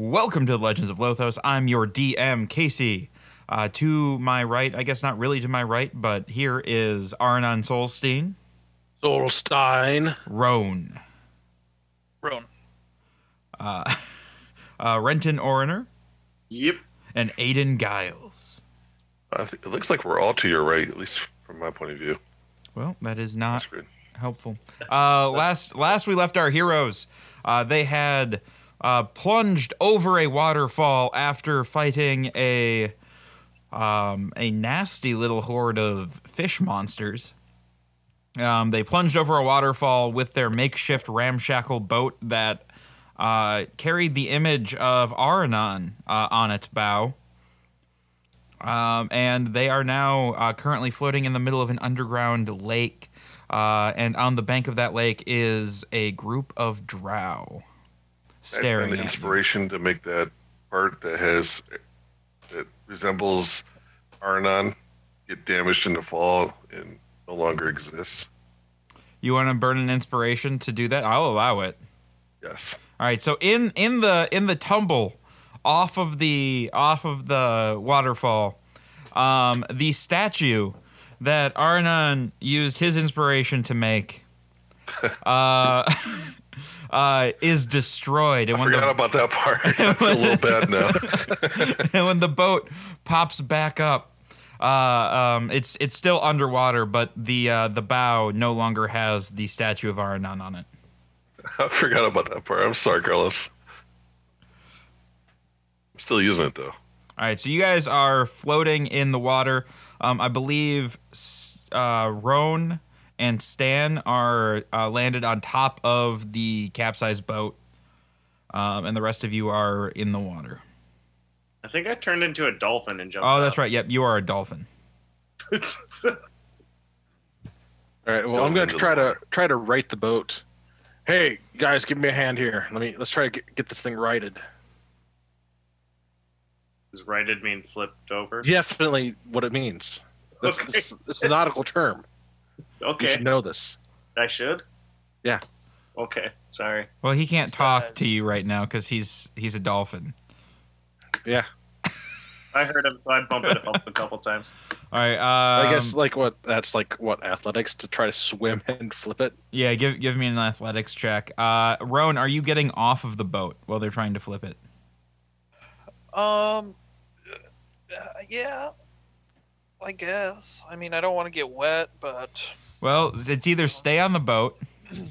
Welcome to the Legends of Lothos. I'm your DM, Casey. Uh, to my right, I guess not really to my right, but here is Arnon Solstein, Solstein. Roan, Roan. uh, uh, Renton Oriner, Yep. and Aiden Giles. I think it looks like we're all to your right, at least from my point of view. Well, that is not That's good. helpful. Uh, last last we left our heroes, uh, they had uh, plunged over a waterfall after fighting a um, a nasty little horde of fish monsters. Um, they plunged over a waterfall with their makeshift ramshackle boat that uh, carried the image of Aranon uh, on its bow. Um, and they are now uh, currently floating in the middle of an underground lake. Uh, and on the bank of that lake is a group of drow staring and the inspiration to make that part that has that resembles Arnon get damaged in the fall and no longer exists. You want to burn an inspiration to do that? I'll allow it. Yes. All right. So in in the in the tumble off of the off of the waterfall, um, the statue that Arnon used his inspiration to make uh, uh, is destroyed, and I when forgot the, about that part. Feel a little bad now. and when the boat pops back up, uh, um, it's it's still underwater, but the uh, the bow no longer has the statue of Aranon on it. I forgot about that part. I'm sorry, Carlos. I'm still using it though. All right, so you guys are floating in the water. Um, I believe uh, Roan and Stan are uh, landed on top of the capsized boat, um, and the rest of you are in the water. I think I turned into a dolphin and jumped. Oh, that's right. Yep, you are a dolphin. All right. Well, Go I'm going to try to try to right the boat. Hey guys, give me a hand here. Let me let's try to get, get this thing righted. Is righted mean flipped over? Definitely what it means. That's Okay. it's, it's a nautical term. You Okay. should know this. I should. Yeah. Okay. Sorry. Well, he can't talk to you right now because he's he's a dolphin. Yeah. I heard him, so I bumped it up a couple times. All right. Um, I guess like what that's like what athletics to try to swim and flip it. Yeah, give give me an athletics check. Uh, Roan, are you getting off of the boat while they're trying to flip it? Um, uh, yeah, I guess. I mean, I don't want to get wet, but Well, it's either stay on the boat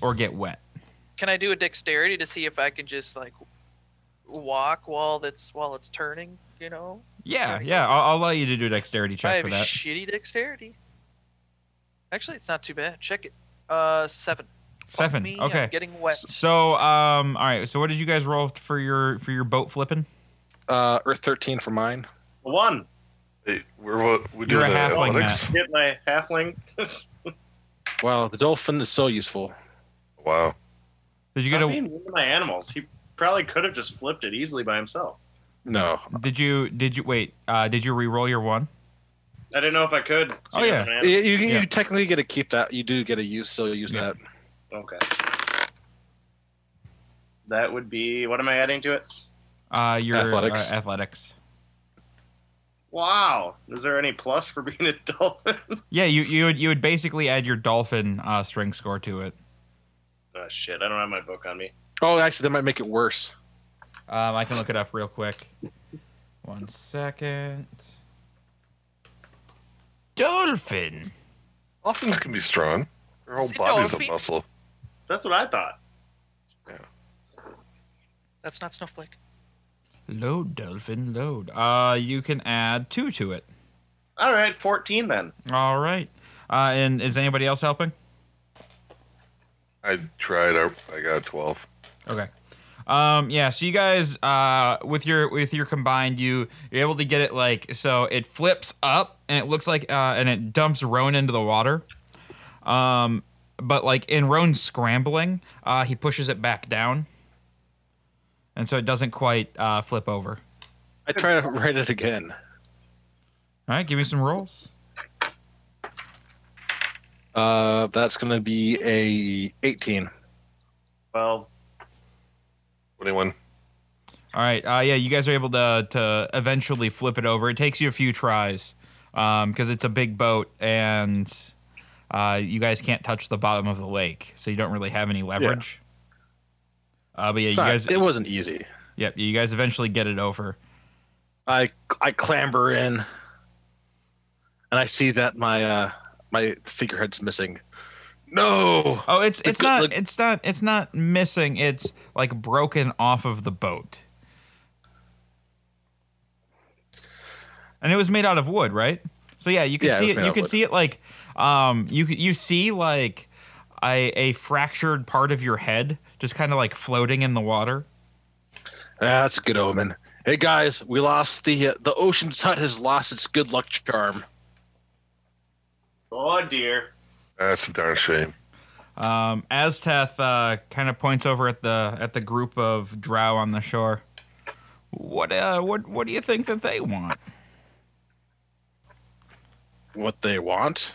or get wet. can I do a dexterity to see if I can just like walk while that's while it's turning? You know, Yeah, yeah. I'll, I'll allow you to do a dexterity I check have for that. shitty dexterity. Actually, it's not too bad. Check it. Uh, seven. Fuck Seven. Me, Okay. I'm getting wet. So, um, all right. So, what did you guys roll for your for your boat flipping? Uh, Earth 13 for mine. One. Hey, we're what we You're doing a the halfling, athletics. Hit my halfling. Wow, the dolphin is so useful. Wow. Did you Stop get a? being mean to my animals. He probably could have just flipped it easily by himself. No, Did you? Did you wait? Uh, did you re-roll your one? I didn't know if I could. Oh, See, yeah. as you, you, Yeah. technically get to keep that. You do get to use so you use Yeah. that. Okay. That would be. What am I adding to it? Uh, your Athletics. Uh, athletics. Wow. Is there any plus for being a dolphin? Yeah, you you would you would basically add your dolphin uh, strength score to it. oh shit! I don't have my book on me. Oh, actually, that might make it worse. Um, I can look it up real quick. One second. Dolphin. Dolphins can be strong. Their whole Say body's a muscle. That's what I thought. Yeah. That's not snowflake. Load, dolphin, load. Uh, you can add two to it. All right, fourteen then. All right. Uh, and is anybody else helping? I tried. I, I got 12. Okay. Um, yeah. So you guys, uh, with your with your combined, you you're able to get it like so it flips up and it looks like uh, and it dumps Roan into the water. Um, but like in Roan scrambling, uh, he pushes it back down, and so it doesn't quite uh, flip over. I try to right it again. All right, give me some rolls. Uh, that's gonna be a 18. Well, 21. All right. Uh, yeah, you guys are able to to eventually flip it over. It takes you a few tries because it's a big boat and uh, you guys can't touch the bottom of the lake, so you don't really have any leverage. Uh, but yeah, you guys. it wasn't easy. Yep, you guys eventually get it over. I I clamber in, and I see that my uh my figurehead's missing. No. Oh, it's it's not look- it's not it's not missing. It's like broken off of the boat. And it was made out of wood, right? So yeah, you could Yeah, see was it. You could wood. see it like um you you see like a a fractured part of your head just kind of like floating in the water. That's a good omen. Hey guys, we lost the uh, the ocean's hut has lost its good luck charm. Oh dear. That's a darn shame. Um, Azteth uh, kind of points over at the at the group of drow on the shore. What uh what what do you think that they want? What they want?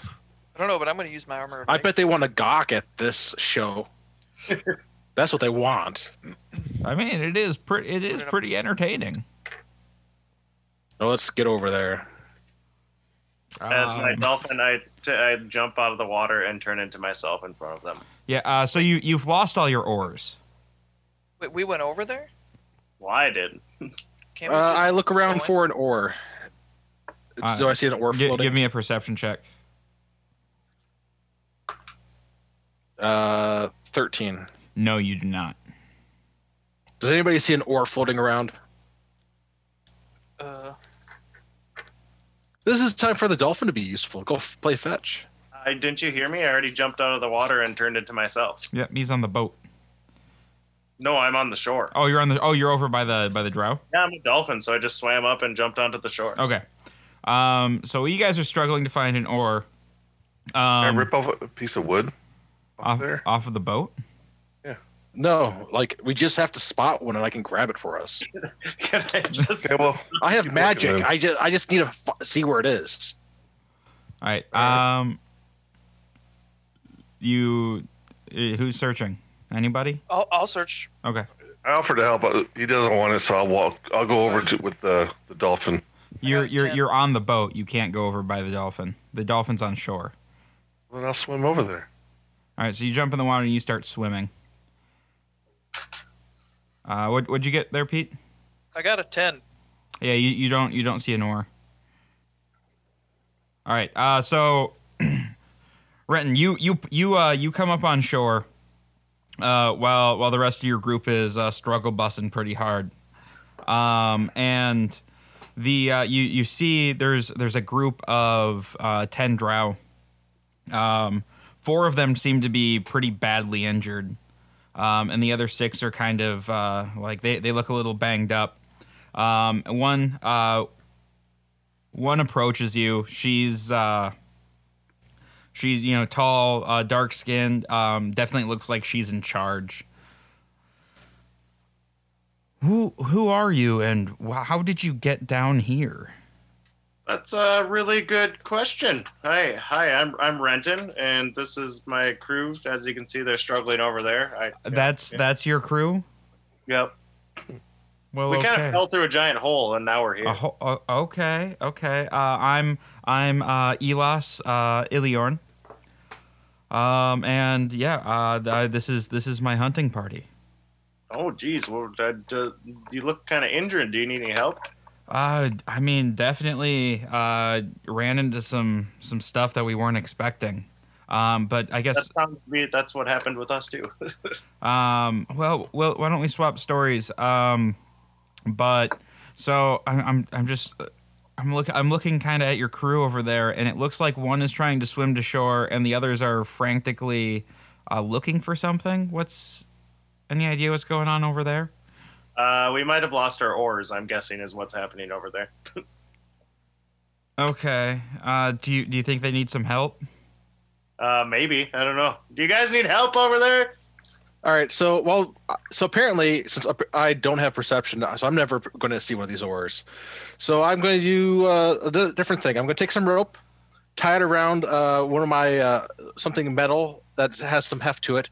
I don't know, but I'm going to use my armor. I bet they want to gawk at this show. That's what they want. I mean, it is pretty it is pretty entertaining. Now let's get over there. As my Um, dolphin, I, t- I jump out of the water and turn into myself in front of them. Yeah, uh, so you you've lost all your oars. Wait, we went over there? Well, I did. Can't Uh, I look around going? for an oar. Uh, Do I see an oar Gi- floating? give me a perception check. uh, thirteen. No, you do not. Does anybody see an oar floating around? Uh, This is time for the dolphin to be useful. Go f- play fetch. I didn't you hear me? I already jumped out of the water and turned into myself. Yep, he's on the boat. No, I'm on the shore. Oh, you're on the. Oh, you're over by the by the drow. Yeah, I'm a dolphin, so I just swam up and jumped onto the shore. Okay. Um, so you guys are struggling to find an oar. Can I Um, rip off a piece of wood off off, there? off of the boat. No, like we just have to spot one and I can grab it for us. Can I just? Okay, well, I have magic. I just I just need to f- see where it is. All right. Um, you, uh, who's searching? Anybody? I'll, I'll search. Okay. I offered to help. but He doesn't want it, so I'll walk. I'll go over to with the the dolphin. You're you're you're on the boat. You can't go over by the dolphin. The dolphin's on shore. Then I'll swim over there. All right. So you jump in the water and you start swimming. Uh, what what'd you get there, Pete? I got a 10. Yeah, you, you don't you don't see an oar. All right. Uh, so Renton, you you you uh you come up on shore, uh, while while the rest of your group is uh, struggle bussing pretty hard, um, and the uh, you you see there's there's a group of uh, ten drow. Um, four of them seem to be pretty badly injured, um, and the other six are kind of uh, like they they look a little banged up. Um, one uh, one approaches you. She's uh, she's you know tall, uh, dark skinned. Um, definitely looks like she's in charge. Who who are you, and how did you get down here? That's a really good question. Hi, hi. I'm I'm Renton, and this is my crew. As you can see, they're struggling over there. I, That's yeah. that's your crew. Yep. Well, We okay. kind of fell through a giant hole, and now we're here. A ho- uh, okay, okay. Uh, I'm I'm uh, Elas uh, Iliorn. Um, and yeah, uh, th- this is this is my hunting party. Oh, geez. Well, uh, you look kind of injured. Do you need any help? Uh, I mean, definitely uh, ran into some some stuff that we weren't expecting. Um, but I guess That sounds me that's what happened with us too. um, well, well, why don't we swap stories? Um, but so I'm I'm, I'm just I'm look I'm looking kind of at your crew over there, and it looks like one is trying to swim to shore, and the others are frantically uh, looking for something. What's any idea what's going on over there? Uh, we might have lost our oars. I'm guessing is what's happening over there. Okay. Uh, do you do you think they need some help? Uh, maybe I don't know. Do you guys need help over there? All right. So well, so apparently, since I don't have perception, so I'm never going to see one of these oars. So I'm going to do uh, a different thing. I'm going to take some rope, tie it around uh, one of my uh, something metal that has some heft to it.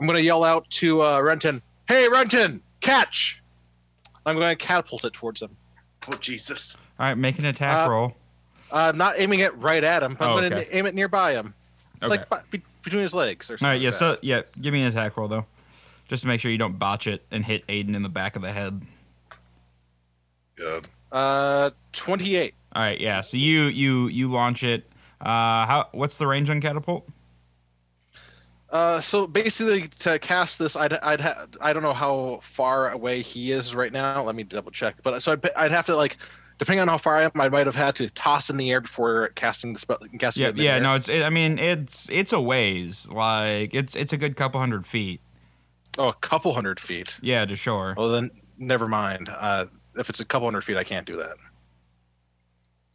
I'm going to yell out to uh, Renton, "Hey, Renton, catch!" I'm going to catapult it towards him. Oh Jesus! All right, make an attack Uh, roll. Uh, not aiming it right at him, but Oh, I'm going to okay. aim it nearby him, Okay. like bi- be- between his legs or something. All right, yeah. like So yeah, give me an attack roll though, just to make sure you don't botch it and hit Aiden in the back of the head. Yeah. uh, 28. All right, yeah. So you you you launch it. Uh, how? What's the range on catapult? Uh, so basically, to cast this, I'd, I'd ha- I don't know how far away he is right now. Let me double check. But so I'd, I'd have to like, depending on how far I am, I might have had to toss in the air before casting the spell. Casting Yeah, it yeah. air. No, it's. It, I mean, it's it's a ways. Like it's it's a good couple hundred feet. Oh, a couple hundred feet. Yeah, to shore. Well, then never mind. Uh, if it's a couple hundred feet, I can't do that.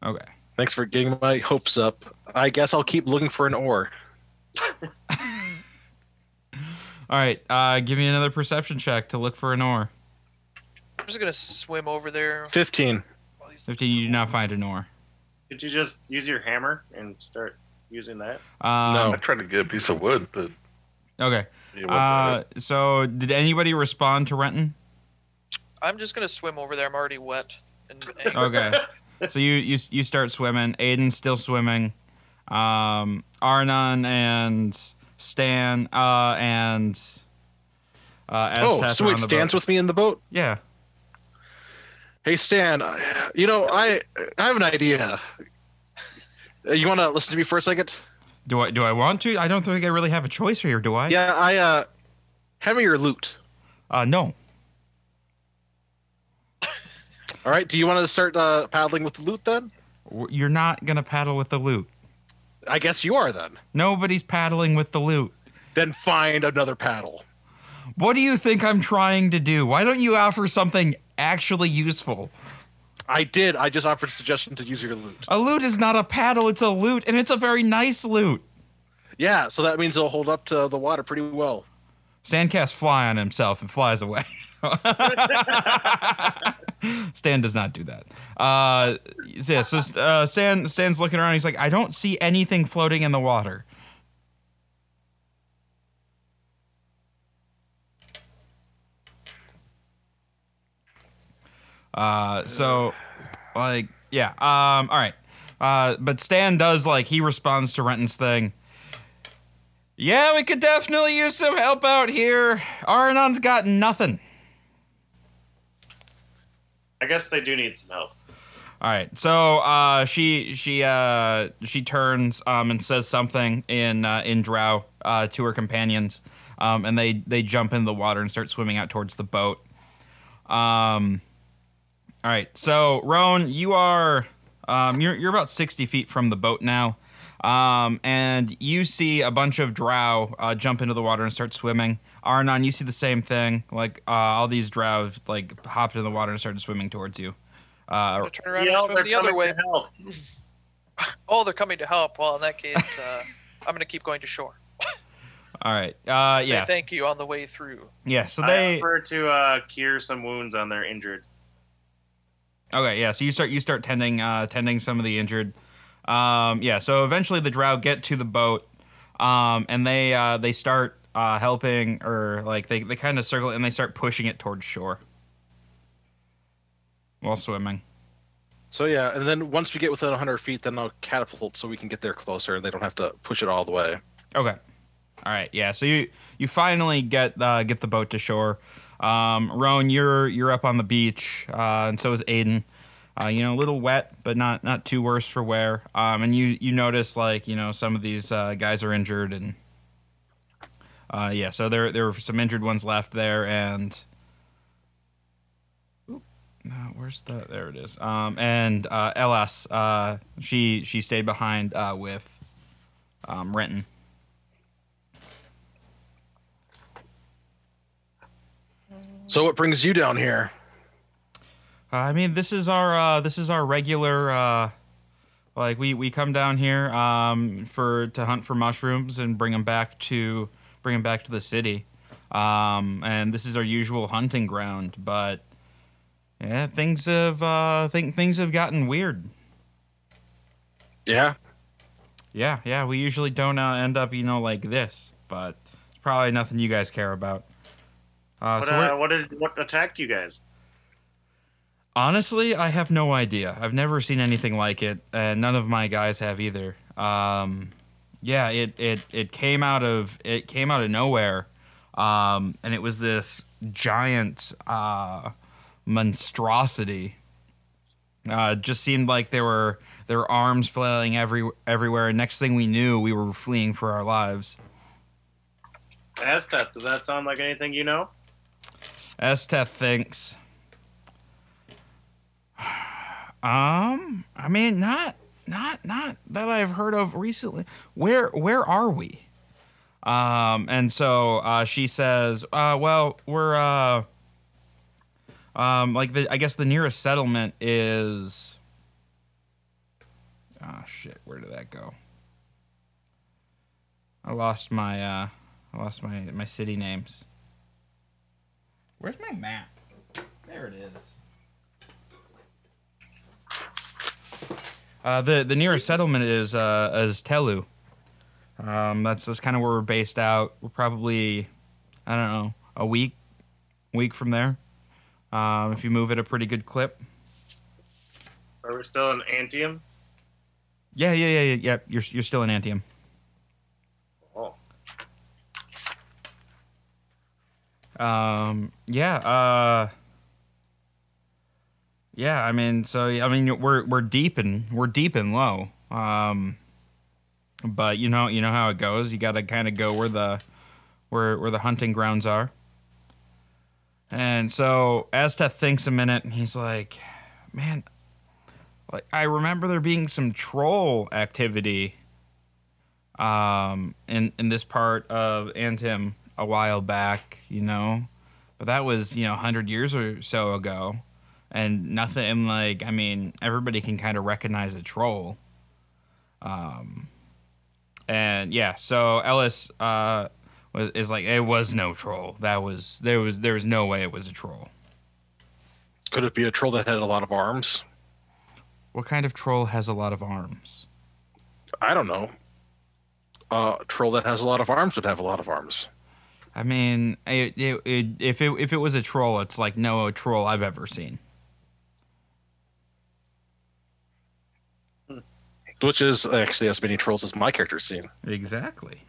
Okay. Thanks for getting my hopes up. I guess I'll keep looking for an oar. All right. Uh, give me another perception check to look for an oar. I'm just gonna swim over there. 15. Fifteen. You do not find an oar. Could you just use your hammer and start using that? Um, No. I tried to get a piece of wood, but Okay. Uh, so did anybody respond to Renton? I'm just gonna swim over there. I'm already wet. And, and Okay. so you you you start swimming. Aiden's still swimming. Um, Arnon and Stan uh, and uh, oh, Aztec are sweet. on the Stan's boat. with me in the boat. Yeah. Hey, Stan. You know, I I have an idea. Uh, You want to listen to me for a second? Do I do I want to? I don't think I really have a choice here. Do I? Yeah, I uh, hand me your lute. Uh, no. All right. Do you want to start uh, paddling with the lute then? You're not gonna paddle with the lute. I guess you are then. Nobody's paddling with the lute. Then find another paddle. What do you think I'm trying to do? Why don't you offer something actually useful? I did. I just offered a suggestion to use your lute. A lute is not a paddle, it's a lute, and it's a very nice lute. Yeah, so that means it'll hold up to the water pretty well. Stan casts fly on himself and flies away. Stan does not do that. Uh, yeah, so uh, Stan Stan's looking around. He's like, I don't see anything floating in the water. Uh, so, like, yeah. Um, all right. Uh, but Stan does like he responds to Renton's thing. Yeah, we could definitely use some help out here. Aranon's got nothing. I guess they do need some help. All right, so uh, she she uh, she turns um, and says something in uh, in Drow uh, to her companions, um, and they they jump in the water and start swimming out towards the boat. Um, all right, so Roan, you are um, you're you're about sixty feet from the boat now, um, and you see a bunch of Drow uh, jump into the water and start swimming. Arnon, you see the same thing. Like uh, all these Drow like hopped in the water and started swimming towards you. Uh, I'm gonna turn around Yell, and swim the other way. Oh, they're coming to help. Well, in that case, uh, I'm gonna keep going to shore. All right. Uh, Say yeah. thank you on the way through. Yeah. So they I they. offer to uh, cure some wounds on their injured. Okay. Yeah. So you start you start tending uh, tending some of the injured. Um, yeah. So eventually the drow get to the boat, um, and they uh, they start uh, helping or like they they kind of circle it and they start pushing it towards shore while swimming. So yeah, and then once we get within 100 feet, then I'll catapult so we can get there closer. They don't have to push it all the way. Okay. All right. Yeah. So you you finally get uh, get the boat to shore. Um, Roan, you're you're up on the beach, uh, and so is Aiden. Uh, you know, a little wet, but not not too worse for wear. Um, and you you notice like you know some of these uh, guys are injured, and uh, yeah, so there there were some injured ones left there, and Oop, no, where's the there it is. Um, and uh, LS, uh, she she stayed behind uh, with um, Renton. So what brings you down here? Uh, I mean, this is our uh, this is our regular uh, like we, we come down here um, for to hunt for mushrooms and bring them back to bring them back to the city, um, and this is our usual hunting ground. But yeah, things have uh, think things have gotten weird. Yeah. Yeah, yeah, we usually don't uh, end up you know like this, but it's probably nothing you guys care about. Uh, What, so uh, what did what attacked you guys? Honestly, I have no idea. I've never seen anything like it, and none of my guys have either. Um, yeah, it, it it came out of it came out of nowhere, um, and it was this giant uh, monstrosity. Uh, just seemed like there were there were arms flailing every everywhere. And next thing we knew, we were fleeing for our lives. Aztec, does that sound like anything you know? Esteth thinks. Um, I mean, not, not, not that I've heard of recently. Where, where are we? Um, and so uh, she says, uh, "Well, we're uh, um, like the I guess the nearest settlement is. Ah, shit. Where did that go? I lost my uh, I lost my my city names. Where's my map? There it is. Uh, the the nearest settlement is uh, is Telu. Um, that's that's kind of where we're based out. We're probably, I don't know, a week, week from there. Um, if you move at a pretty good clip. Are we still in Antium? Yeah, yeah, yeah, yeah. yeah. You're you're still in Antium. Oh, Um, yeah, uh, yeah. I mean, so I mean, we're we're deep and we're deep and low. Um, but you know, you know how it goes. You got to kind of go where the where where the hunting grounds are. And so Azteth thinks a minute, and he's like, "Man, like I remember there being some troll activity." Um, in in this part of Antium a while back, you know, but that was you know hundred years or so ago, and nothing. And like, I mean, everybody can kind of recognize a troll. Um, and yeah, so Ellis uh was is like it was no troll. That was there was there was no way it was a troll. Could it be a troll that had a lot of arms? What kind of troll has a lot of arms? I don't know. Uh, a troll that has a lot of arms would have a lot of arms. I mean, it, it, it, if it if it was a troll, it's like no troll I've ever seen. Which is actually as many trolls as my character's seen. Exactly.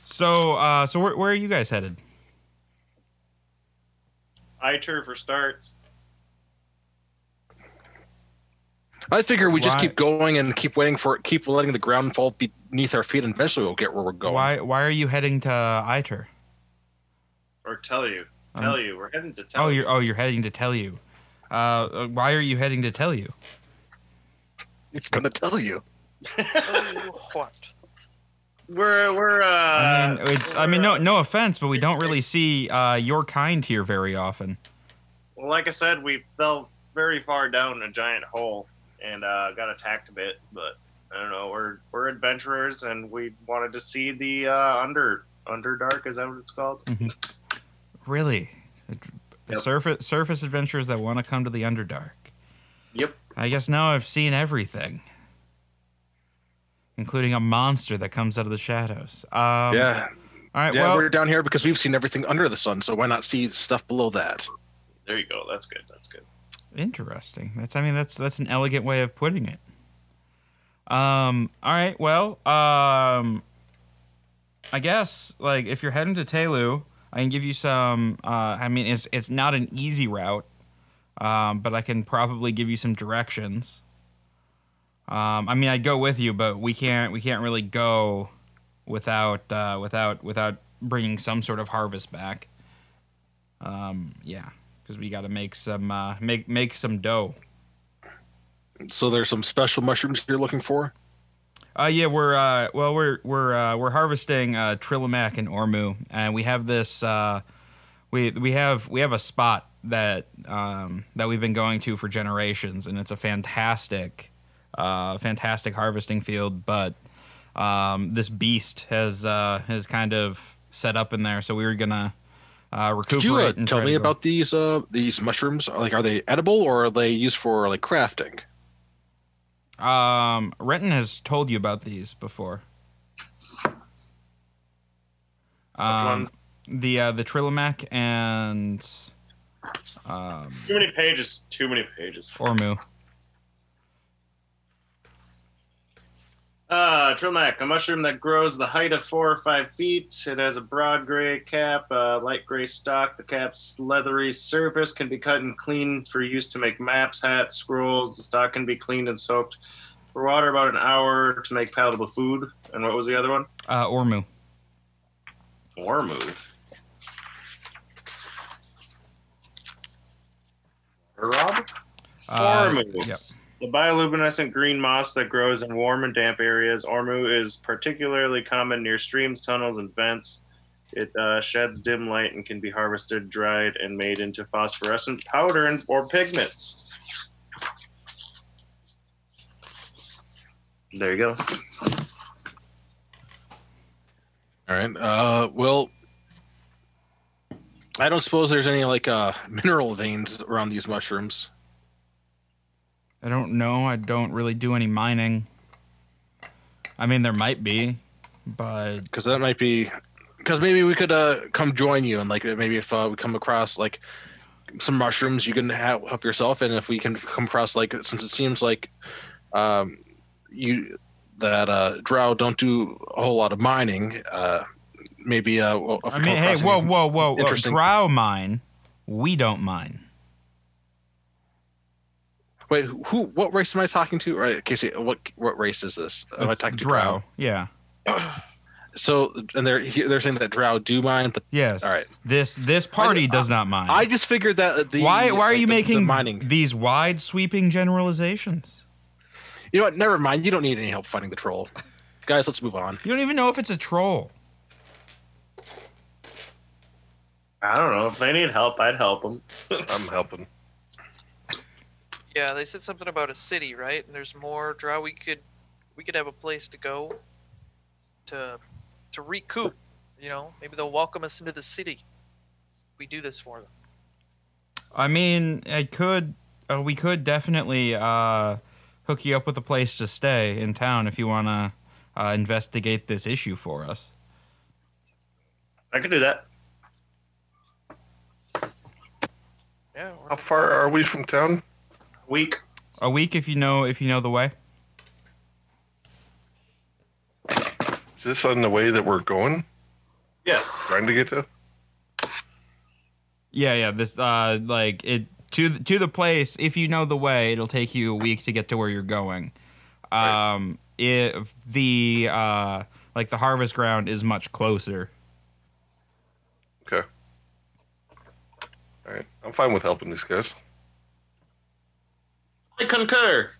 so, uh, so where, where are you guys headed? Iter for starts. I figure we just keep going and keep waiting for it, keep letting the ground fall beneath our feet, and eventually we'll get where we're going. Why why are you heading to Iter? Or tell you. Um, Tell you. We're heading to tell Oh, you. you're oh you're heading to tell you. Uh, why are you heading to tell you? It's gonna tell you. What? We're we're uh I mean, it's I mean no uh, no offense, but we don't really see uh, your kind here very often. Well, like I said, we fell very far down a giant hole and uh, got attacked a bit, but I don't know. We're we're adventurers and we wanted to see the uh, under underdark. Is that what it's called? Really, Yep. surface surface adventurers that want to come to the Underdark. Yep. I guess now I've seen everything, including a monster that comes out of the shadows. Um, yeah, All right. yeah. well, we're down here because we've seen everything under the sun, so why not see stuff below that? There you go. That's good. That's good. Interesting. That's I mean that's that's an elegant way of putting it. Um all right, well, um I guess like if you're heading to Telu, I can give you some uh I mean it's it's not an easy route. Um but I can probably give you some directions. Um I mean I'd go with you, but we can't we can't really go without uh without without bringing some sort of harvest back. Um yeah because we got to make some uh, make make some dough. So there's some special mushrooms you're looking for. Uh, yeah, we're uh, well, we're we're uh, we're harvesting uh, Trilomac and Ormu, and we have this uh, we we have we have a spot that um, that we've been going to for generations, and it's a fantastic uh, fantastic harvesting field. But um, this beast has uh, has kind of set up in there, so we were gonna uh, recuperate. Could you uh, and tell me about these uh these mushrooms? Like, are they edible or are they used for like crafting? Um, Renton has told you about these before. Um, the uh, the Trilomac and Um, Too many pages. Too many pages. Ormu. Uh, Trilmac, a mushroom that grows the height of four or five feet. It has a broad gray cap, a light gray stalk. The cap's leathery surface can be cut and cleaned for use to make maps, hats, scrolls. The stalk can be cleaned and soaked for water about an hour to make palatable food. And what was the other one? Uh, Ormu. War move. Rob? Uh, Ormu. yep. The bioluminescent green moss that grows in warm and damp areas. Ormu is particularly common near streams, tunnels, and vents. It uh, sheds dim light and can be harvested, dried, and made into phosphorescent powder and, or pigments. There you go. All right. Uh, well, I don't suppose there's any like uh mineral veins around these mushrooms. I don't know. I don't really do any mining. I mean, there might be, but because that might be because maybe we could uh come join you and like maybe if uh, we come across like some mushrooms you can ha- help yourself and if we can come across like since it seems like um you that uh drow don't do a whole lot of mining uh maybe uh well, I mean, hey, whoa, whoa, whoa, whoa. Drow mine. We don't mine. wait who what race am i talking to right casey what what race is this am i It's talking to drow. Yeah. so and they're they're saying that drow do mine but Yes. all right This this party does not mine. i just figured that the why why are like, you the- the making mining these wide sweeping generalizations? You know what? Never mind. You don't need any help fighting the troll. Guys, let's move on. You don't even know if it's a troll. I don't know. If they need help, I'd help them. I'm helping. Yeah, they said something about a city, right? And there's more draw. We could, we could have a place to go, to, to recoup. You know, maybe they'll welcome us into the city. if We do this for them. I mean, I could. Uh, we could definitely uh, hook you up with a place to stay in town if you want to uh, investigate this issue for us. I could do that. Yeah. How far are we from town? A week. A week if you know if you know the way. Is this on the way that we're going? Yes. Trying to get to? Yeah, yeah. This uh, like it to the, to the place. If you know the way, it'll take you a week to get to where you're going. Um, if the uh, like the harvest ground is much closer. Okay. All right. I'm fine with helping these guys. I concur.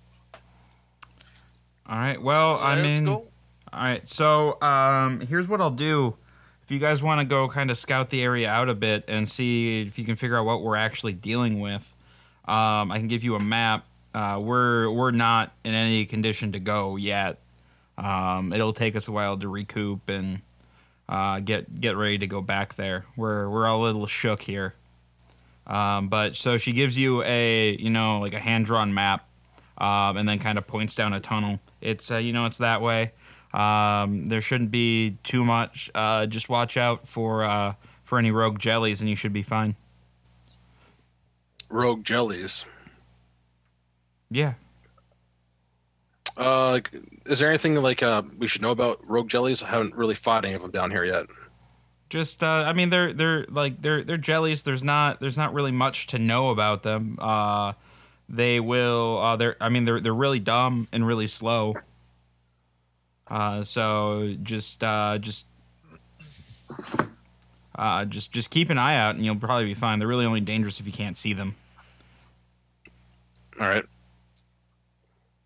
All right. Well, I let's mean, go. all right. So, um, here's what I'll do. If you guys want to go kind of scout the area out a bit and see if you can figure out what we're actually dealing with, um, I can give you a map. Uh, we're we're not in any condition to go yet. Um, it'll take us a while to recoup and uh, get get ready to go back there. We're we're all a little shook here. Um, but so she gives you a you know like a hand drawn map, um, and then kind of points down a tunnel. It's uh, you know it's that way. Um, there shouldn't be too much. Uh, just watch out for uh, for any rogue jellies, and you should be fine. Rogue jellies. Yeah. Uh, is there anything like uh we should know about rogue jellies? I haven't really fought any of them down here yet. Just uh, I mean they're they're like they're they're jellies. There's not there's not really much to know about them. Uh, they will uh, they're I mean they're they're really dumb and really slow. Uh, so just uh, just uh, just just keep an eye out and you'll probably be fine. They're really only dangerous if you can't see them. All right.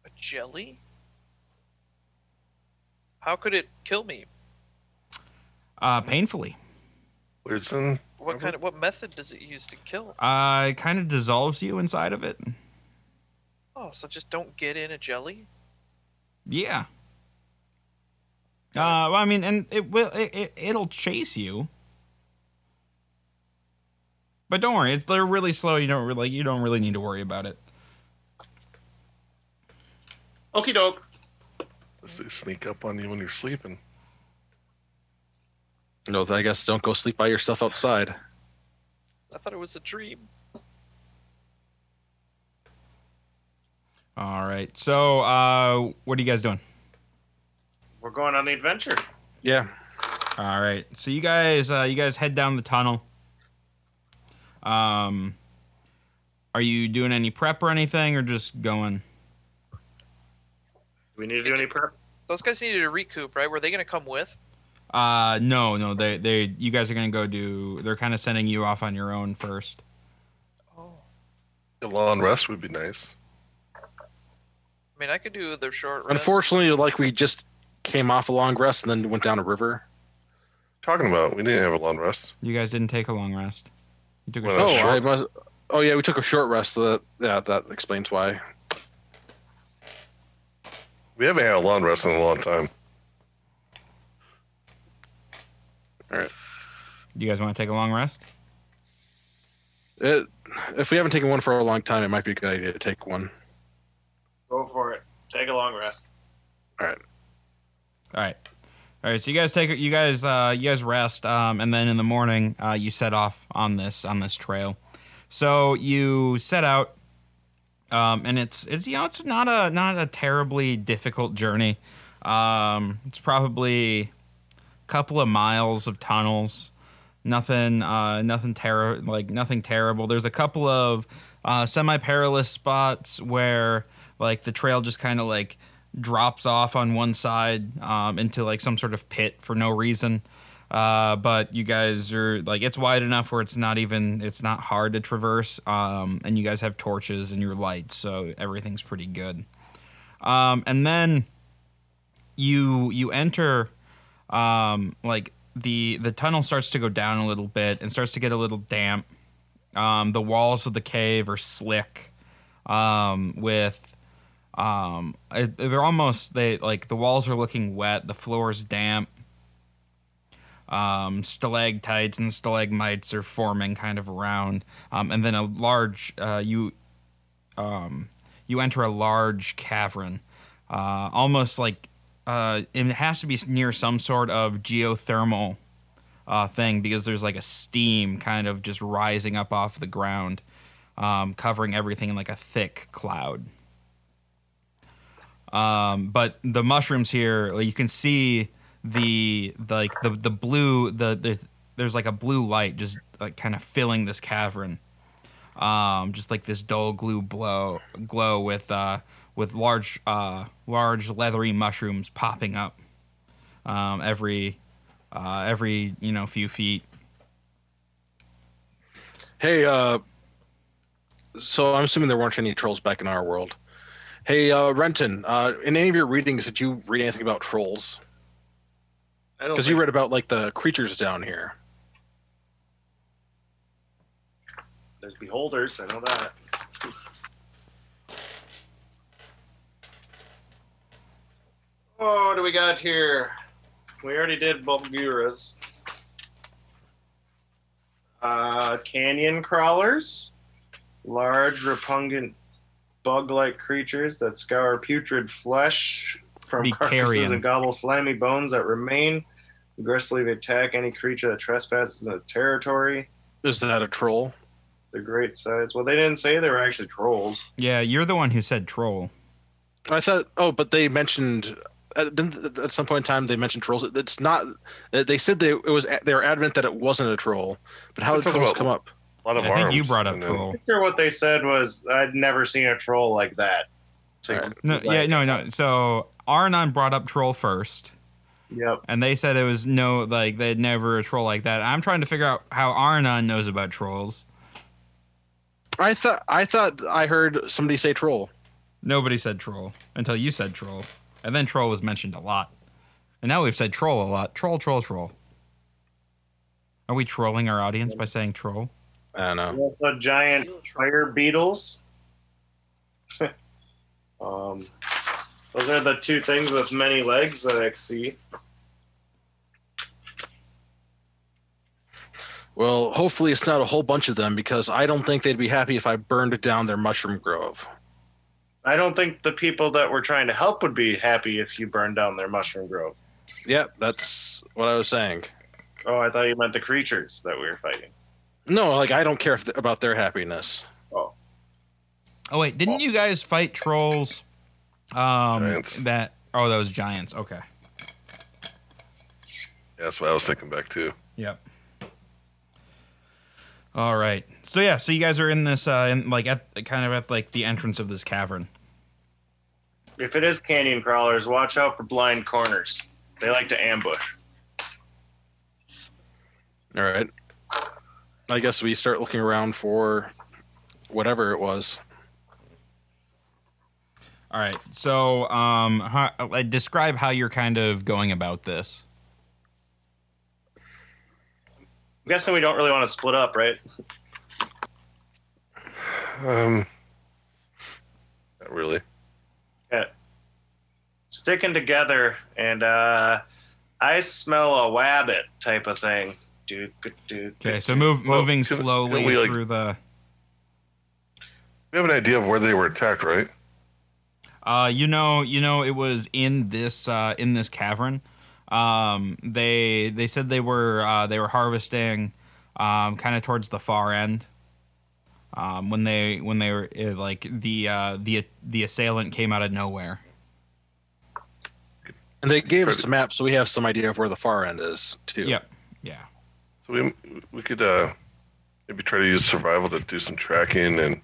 A jelly? How could it kill me? Uh, painfully. Poison? What kind of what method does it use to kill? Uh, it kind of dissolves you inside of it. Oh, so just don't get in a jelly. Yeah. Uh, well, I mean, and it will it, it it'll chase you. But don't worry, it's they're really slow. You don't really you don't really need to worry about it. Okie doke. They sneak up on you when you're sleeping. No, I guess don't go sleep by yourself outside. I thought it was a dream. All right. So, uh, what are you guys doing? We're going on the adventure. Yeah. All right. So you guys, uh, you guys head down the tunnel. Um, are you doing any prep or anything, or just going? Do we need to do any prep? Those guys needed to recoup, right? Were they going to come with? Uh, no, no. They, they, you guys are gonna go do. They're kind of sending you off on your own first. Oh. A long rest would be nice. I mean, I could do the short rest. Unfortunately, like we just came off a long rest and then went down a river. Talking about, we didn't have a long rest. You guys didn't take a long rest. You took a Well, short Oh, that's I must, oh yeah, we took a short rest. So that yeah, that explains why. We haven't had a long rest in a long time. You guys want to take a long rest? It, if we haven't taken one for a long time, it might be a good idea to take one. Go for it. Take a long rest. All right. All right. Alright, so you guys take you guys uh, you guys rest, um, and then in the morning uh, you set off on this on this trail. So you set out, um, and it's it's you know it's not a not a terribly difficult journey. Um, it's probably a couple of miles of tunnels. Nothing uh, nothing terror like nothing terrible. There's a couple of uh, semi perilous spots where like the trail just kind of like drops off on one side um, into like some sort of pit for no reason. Uh, but you guys are like it's wide enough where it's not even it's not hard to traverse. Um, and you guys have torches and your lights, so everything's pretty good. Um, and then you you enter um, like the the tunnel starts to go down a little bit and starts to get a little damp. Um, the walls of the cave are slick um, with um, they're almost they like the walls are looking wet. The floor's damp. Um, stalactites and stalagmites are forming kind of around, um, and then a large uh, you um, you enter a large cavern, uh, almost like uh, it has to be near some sort of geothermal uh, thing because there's like a steam kind of just rising up off the ground, um, covering everything in like a thick cloud. Um, but the mushrooms here, like, you can see the, the like the the blue the there's, there's like a blue light just like kind of filling this cavern. Um, just like this dull glue glow glow with uh, with large uh, large leathery mushrooms popping up um, every uh, every you know few feet. Hey, uh, so I'm assuming there weren't any trolls back in our world. Hey, uh, Renton, uh, in any of your readings, did you read anything about trolls? I don't Because you read about like the creatures down here. There's beholders. I know that. Oh, what do we got here? We already did Bulguras. Uh, carrion crawlers, large, repugnant, bug-like creatures that scour putrid flesh from Be carcasses carrion. and gobble slimy bones that remain. Aggressively attack any creature that trespasses in its territory. Is that a troll? They're great size. Well, they didn't say they were actually trolls. Yeah, you're the one who said troll. I thought. Oh, but they mentioned at, didn't- at some point in time they mentioned trolls. It's not. Uh, they said they it was they were adamant that it wasn't a troll. But how This did trolls about- come up? A lot of I think you brought up and then- troll. sure what they said was I'd never seen a troll like that. To- Alright. No, like- yeah, no, no. So Arnon brought up troll first, Yep. and they said it was no, like they'd never a troll like that. I'm trying to figure out how Arnon knows about trolls. I thought I thought I heard somebody say troll. Nobody said troll until you said troll, and then troll was mentioned a lot, and now we've said troll a lot. Troll, troll, troll. Are we trolling our audience by saying troll? I don't know. The giant fire beetles. um, those are the two things with many legs that I see. Well, hopefully it's not a whole bunch of them because I don't think they'd be happy if I burned down their mushroom grove. I don't think the people that we're trying to help would be happy if you burned down their mushroom grove. Yep, that's what I was saying. Oh, I thought you meant the creatures that we were fighting. No, like I don't care if, about their happiness. Oh Oh wait, didn't you guys fight trolls? Um, Giants. that oh, that was giants. Okay. Yeah, that's what I was thinking back to. Yep. All right. So yeah, so you guys are in this, uh, in like at kind of at like the entrance of this cavern. If it is carrion crawlers, watch out for blind corners. They like to ambush. All right. I guess we start looking around for whatever it was. All right. So um, how, uh, describe how you're kind of going about this. I'm guessing we don't really want to split up, right? Um, not really. Sticking together, and uh, I smell a wabbit type of thing. Dude, dude. Okay. So move Well, moving can- can slowly we, like- through the. We have an idea of where they were attacked, right? Uh, you know, you know, it was in this uh, in this cavern. Um, they they said they were uh, they were harvesting, um, kind of towards the far end. Um, when they when they were uh, like the uh, the the assailant came out of nowhere. And they gave us a map, so we have some idea of where the far end is too. Yep. Yeah. So we we could uh, maybe try to use survival to do some tracking, and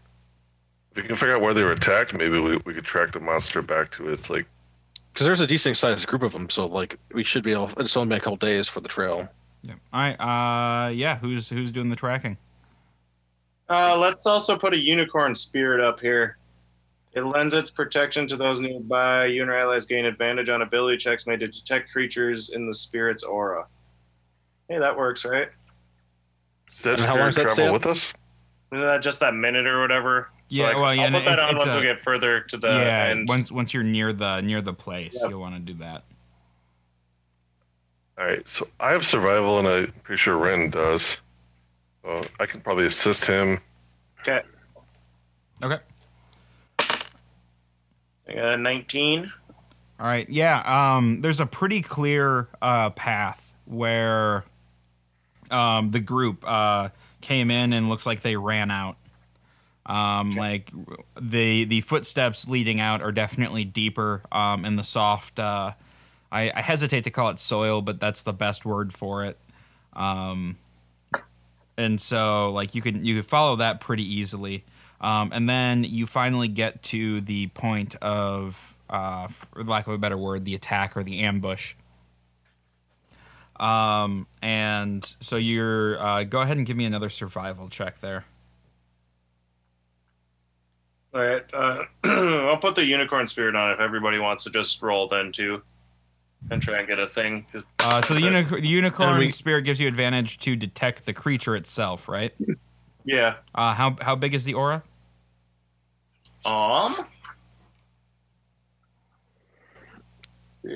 if we can figure out where they were attacked, maybe we, we could track the monster back to its like. Because there's a decent sized group of them, so like we should be able. It's only been a couple days for the trail. Yeah. All right. Uh, yeah. Who's who's doing the tracking? Uh, let's also put a unicorn spirit up here. It lends its protection to those nearby. You and your allies gain advantage on ability checks made to detect creatures in the spirit's aura. Hey, that works, right? Does that And how long spirit does that travel stay with us? Isn't that just that minute or whatever? Yeah, I- well, yeah, I'll put that it's- on it's once a- we get further to the yeah. end. Once once you're near the near the place, Yep. you'll want to do that. All right, so I have survival, and I'm pretty sure Ren does. So I can probably assist him. Okay, Okay. I got a 19. All right. Yeah. Um, there's a pretty clear uh, path where um, the group uh, came in and looks like they ran out. Um, Like the the footsteps leading out are definitely deeper um, in the soft. Uh, I, I hesitate to call it soil, but that's the best word for it. Um, and so like you can you could follow that pretty easily. Um, and then you finally get to the point of, uh, for lack of a better word, the attack or the ambush. Um, and so you're uh, go ahead and give me another survival check there. All right, uh, I'll put the unicorn spirit on if everybody wants to just roll then too, and try and get a thing. Uh, so the, That's unic- the unicorn we- spirit gives you advantage to detect the creature itself, right? Yeah. Uh, how how big is the aura? Um.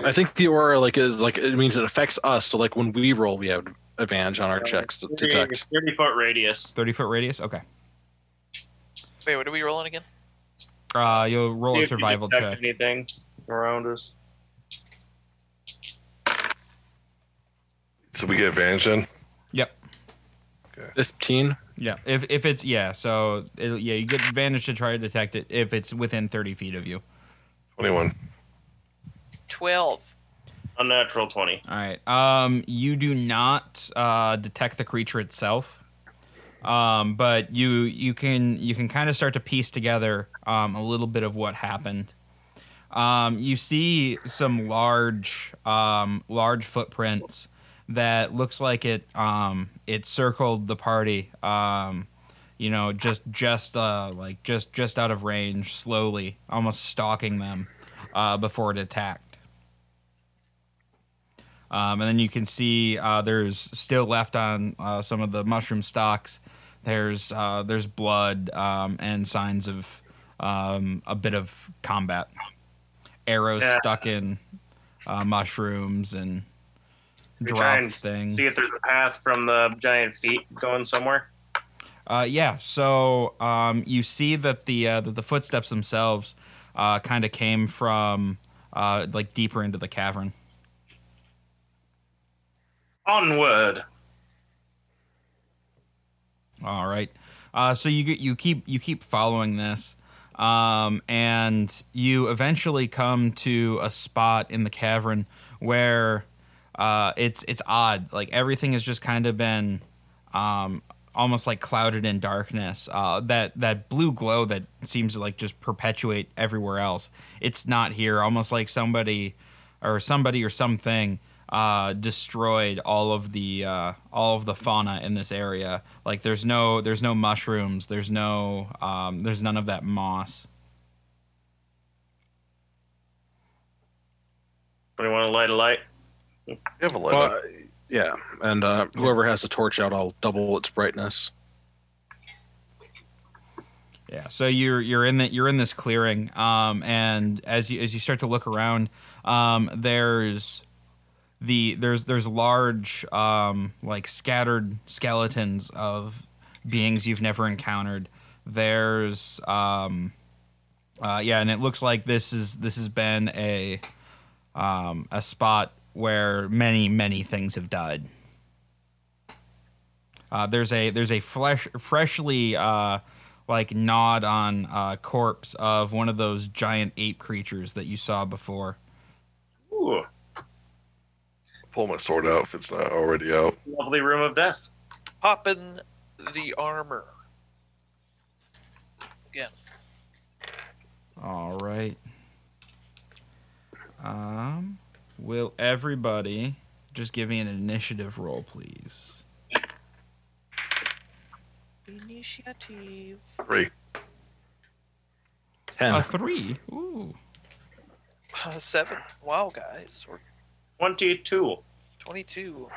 I think the aura like is like it means it affects us. So like when we roll, we have advantage on our checks to detect. 30 foot radius. Thirty foot radius. Okay. Wait, what are we rolling again? Uh, you'll roll See a if you survival detect check. Anything around us? So we get advantage then. Yep. Fifteen. Yeah. If if it's yeah, so it, yeah, you get advantage to try to detect it if it's within thirty feet of you. Twenty-one. Twelve. Unnatural 20. All right. Um, you do not uh, detect the creature itself, um, but you you can you can kind of start to piece together um, a little bit of what happened. Um, you see some large um, large footprints that looks like it um, it circled the party. Um, you know, just just uh, like just just out of range, slowly, almost stalking them uh, before it attacked. Um, and then you can see uh, there's still left on uh, some of the mushroom stalks. There's uh, there's blood um, and signs of um, a bit of combat. Arrows Yeah. stuck in uh, mushrooms and We try and dropped things. See if there's a path from the giant feet going somewhere. Uh, yeah, so um, you see that the uh, that the footsteps themselves uh, kind of came from uh, like deeper into the cavern. Onward. All right. Uh, so you get- you keep you keep following this, um, and you eventually come to a spot in the cavern where uh, it's it's odd. Like everything has just kind of been um, almost like clouded in darkness. Uh, that that blue glow that seems to like just perpetuate everywhere else. It's not here. Almost like somebody or somebody or something uh, destroyed all of the uh, all of the fauna in this area. Like there's no there's no mushrooms. There's no um, there's none of that moss. Anybody want to light a light? You have a light uh, yeah, and uh, whoever has the torch out, I'll double its brightness. Yeah. So you're you're in that you're in this clearing, um, and as you as you start to look around, um, there's the there's there's large um, like scattered skeletons of beings you've never encountered. There's um, uh, yeah, and it looks like this is this has been a um, a spot where many many things have died. Uh, there's a there's a flesh freshly uh, like gnawed on uh, corpse of one of those giant ape creatures that you saw before. Ooh, Pull my sword out if it's not already out. lovely room of death. Pop in the armor. Again. All right. Um, will everybody just give me an initiative roll, please? Initiative. Three. Ten. A three. Ooh. Uh, seven. Wow, guys. We're 22. 22.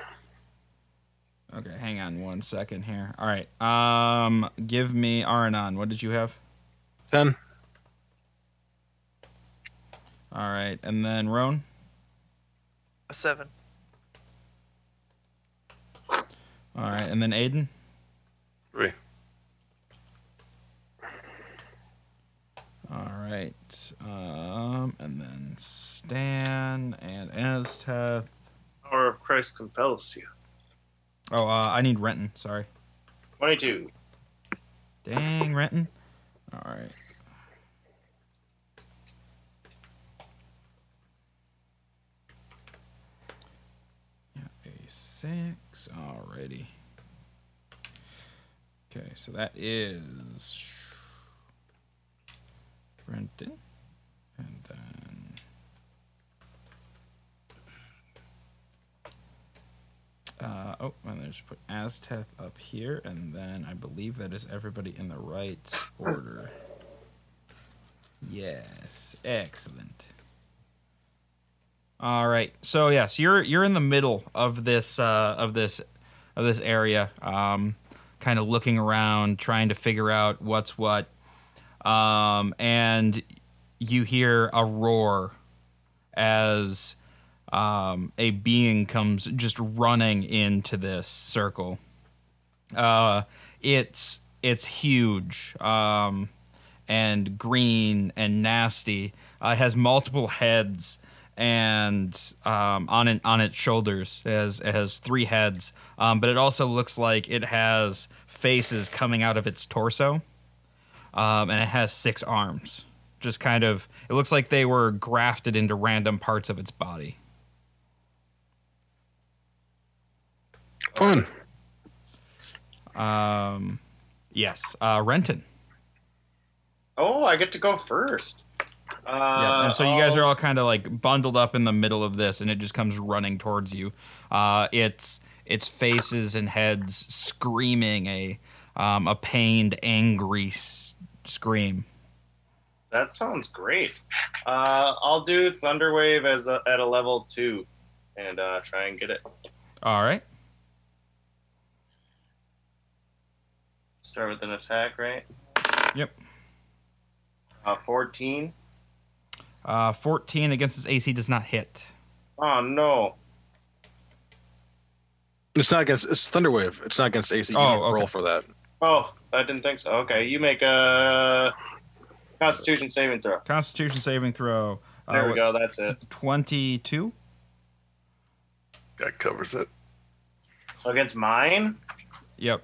Okay, hang on one second here. All right. Um, give me Aranon. What did you have? Ten. All right, and then Roan. A seven. All right, and then Aiden. Three. All right. Um, and then Stan and Azteth. Power of Christ compels you. Oh, uh, I need Renton. Sorry. 22. Dang, Renton. All right. Yeah, a six. Alrighty. Okay, so that is Renton, and then Uh, oh, and there's put Azteth up here, and then I believe that is everybody in the right order. Yes, excellent. All right, so yes, you're you're in the middle of this uh, of this of this area, um, kind of looking around, trying to figure out what's what, um, and you hear a roar as um, a being comes just running into this circle. Uh, it's it's huge um, and green and nasty. Uh, it has multiple heads and um, on it, on its shoulders it has it has three heads. Um, but it also looks like it has faces coming out of its torso, um, and it has six arms. Just kind of, it looks like they were grafted into random parts of its body. Fun. Um, yes, uh, Renton. Oh, I get to go first. Uh, yeah, and so you guys are all kind of like bundled up in the middle of this, and it just comes running towards you. Uh, it's its faces and heads screaming a um, a pained, angry s- scream. That sounds great. Uh, I'll do Thunderwave as a, at a level two, and uh, try and get it. All right, Start with an attack, right? Yep. Uh, Fourteen. Uh, fourteen against its AC does not hit. Oh no! It's not against. It's Thunderwave. It's not against AC. You Oh, okay. roll for that. Oh, I didn't think so. Okay, you make a Constitution saving throw. Constitution saving throw. Uh, There we go. That's it. Twenty-two. That covers it. So against mine, Yep.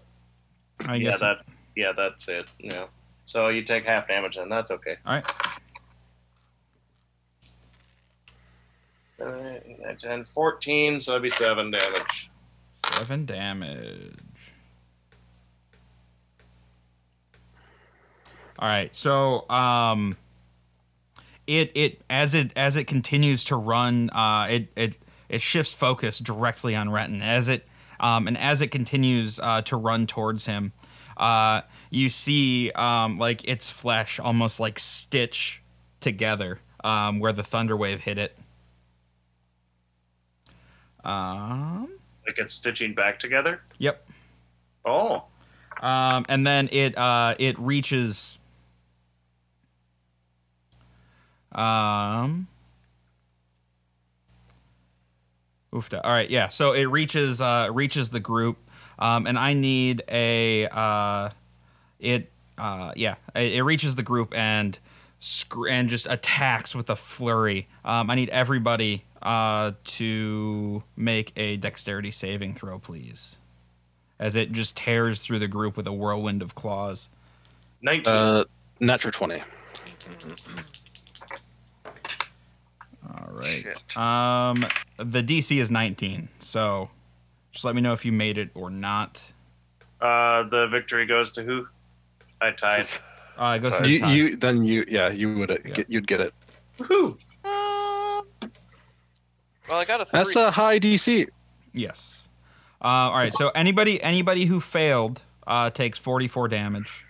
I yeah, guess. that yeah, that's it. Yeah. So you take half damage, and that's okay. All right. 10, 14, so that'd be seven damage. Seven damage. All right. So, um, it it as it as it continues to run, uh, it it it shifts focus directly on Renton as it um, and as it continues uh, to run towards him. Uh, you see um, like its flesh almost like stitch together um, where the thunder wave hit it. Um, Like it's stitching back together. yep. Oh, Um, and then it uh, it reaches. Um. Oofta. All right, yeah. So it reaches uh, reaches the group, um, and I need a uh, it uh, yeah it, it reaches the group and and just attacks with a flurry. Um, I need everybody uh, to make a dexterity saving throw, please as it just tears through the group with a whirlwind of claws. 19. Uh, natural twenty. All right. Shit. Um, the DC is 19, so just let me know if you made it or not. Uh, the victory goes to who? I tied. Uh, it goes to You, Ty. you then you yeah you would uh, Yeah. get you'd get it. Woohoo! Well, I got a three. That's a high DC. Yes. Uh, all right. So anybody anybody who failed uh, takes 44 damage.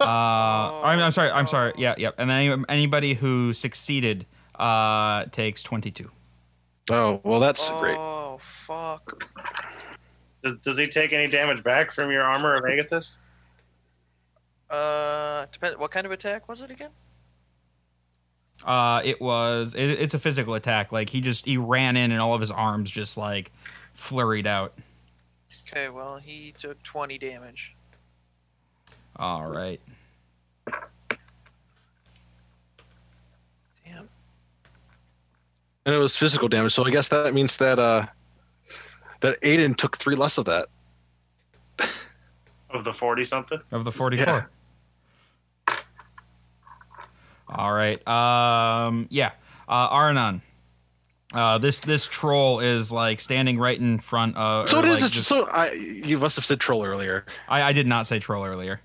Uh, I'm, I'm sorry. I'm sorry. Yeah, yeah. And then any, anybody who succeeded uh, takes 22. Oh well, that's great. Oh fuck! Does, does he take any damage back from your armor of Agathys? Uh, depend. What kind of attack was it again? Uh, it was it, it's a physical attack. Like he just he ran in and all of his arms just like flurried out. Okay, well he took twenty damage. All right. Damn. And it was physical damage, so I guess that means that uh that Aiden took three less of that. Of the 40 something? of the 44. All right. Um yeah. Uh Arnon. Uh this this troll is like standing right in front of So or, it is. like, a- just- so I you must have said troll earlier. I, I did not say troll earlier.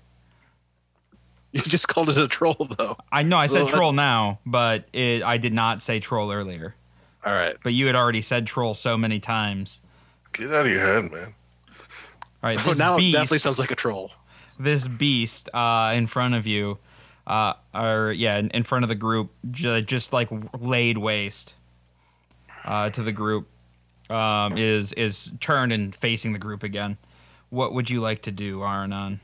You just called it a troll though. I know I said So that- troll now, but it, I did not say troll earlier. All right. But you had already said troll so many times. Get out of your head, man. All right, Oh, this now it beast, definitely sounds like a troll. this beast uh, in front of you, uh, or yeah, in, in front of the group, ju- just like laid waste uh, to the group, um, is is turned and facing the group again. What would you like to do, Aranon?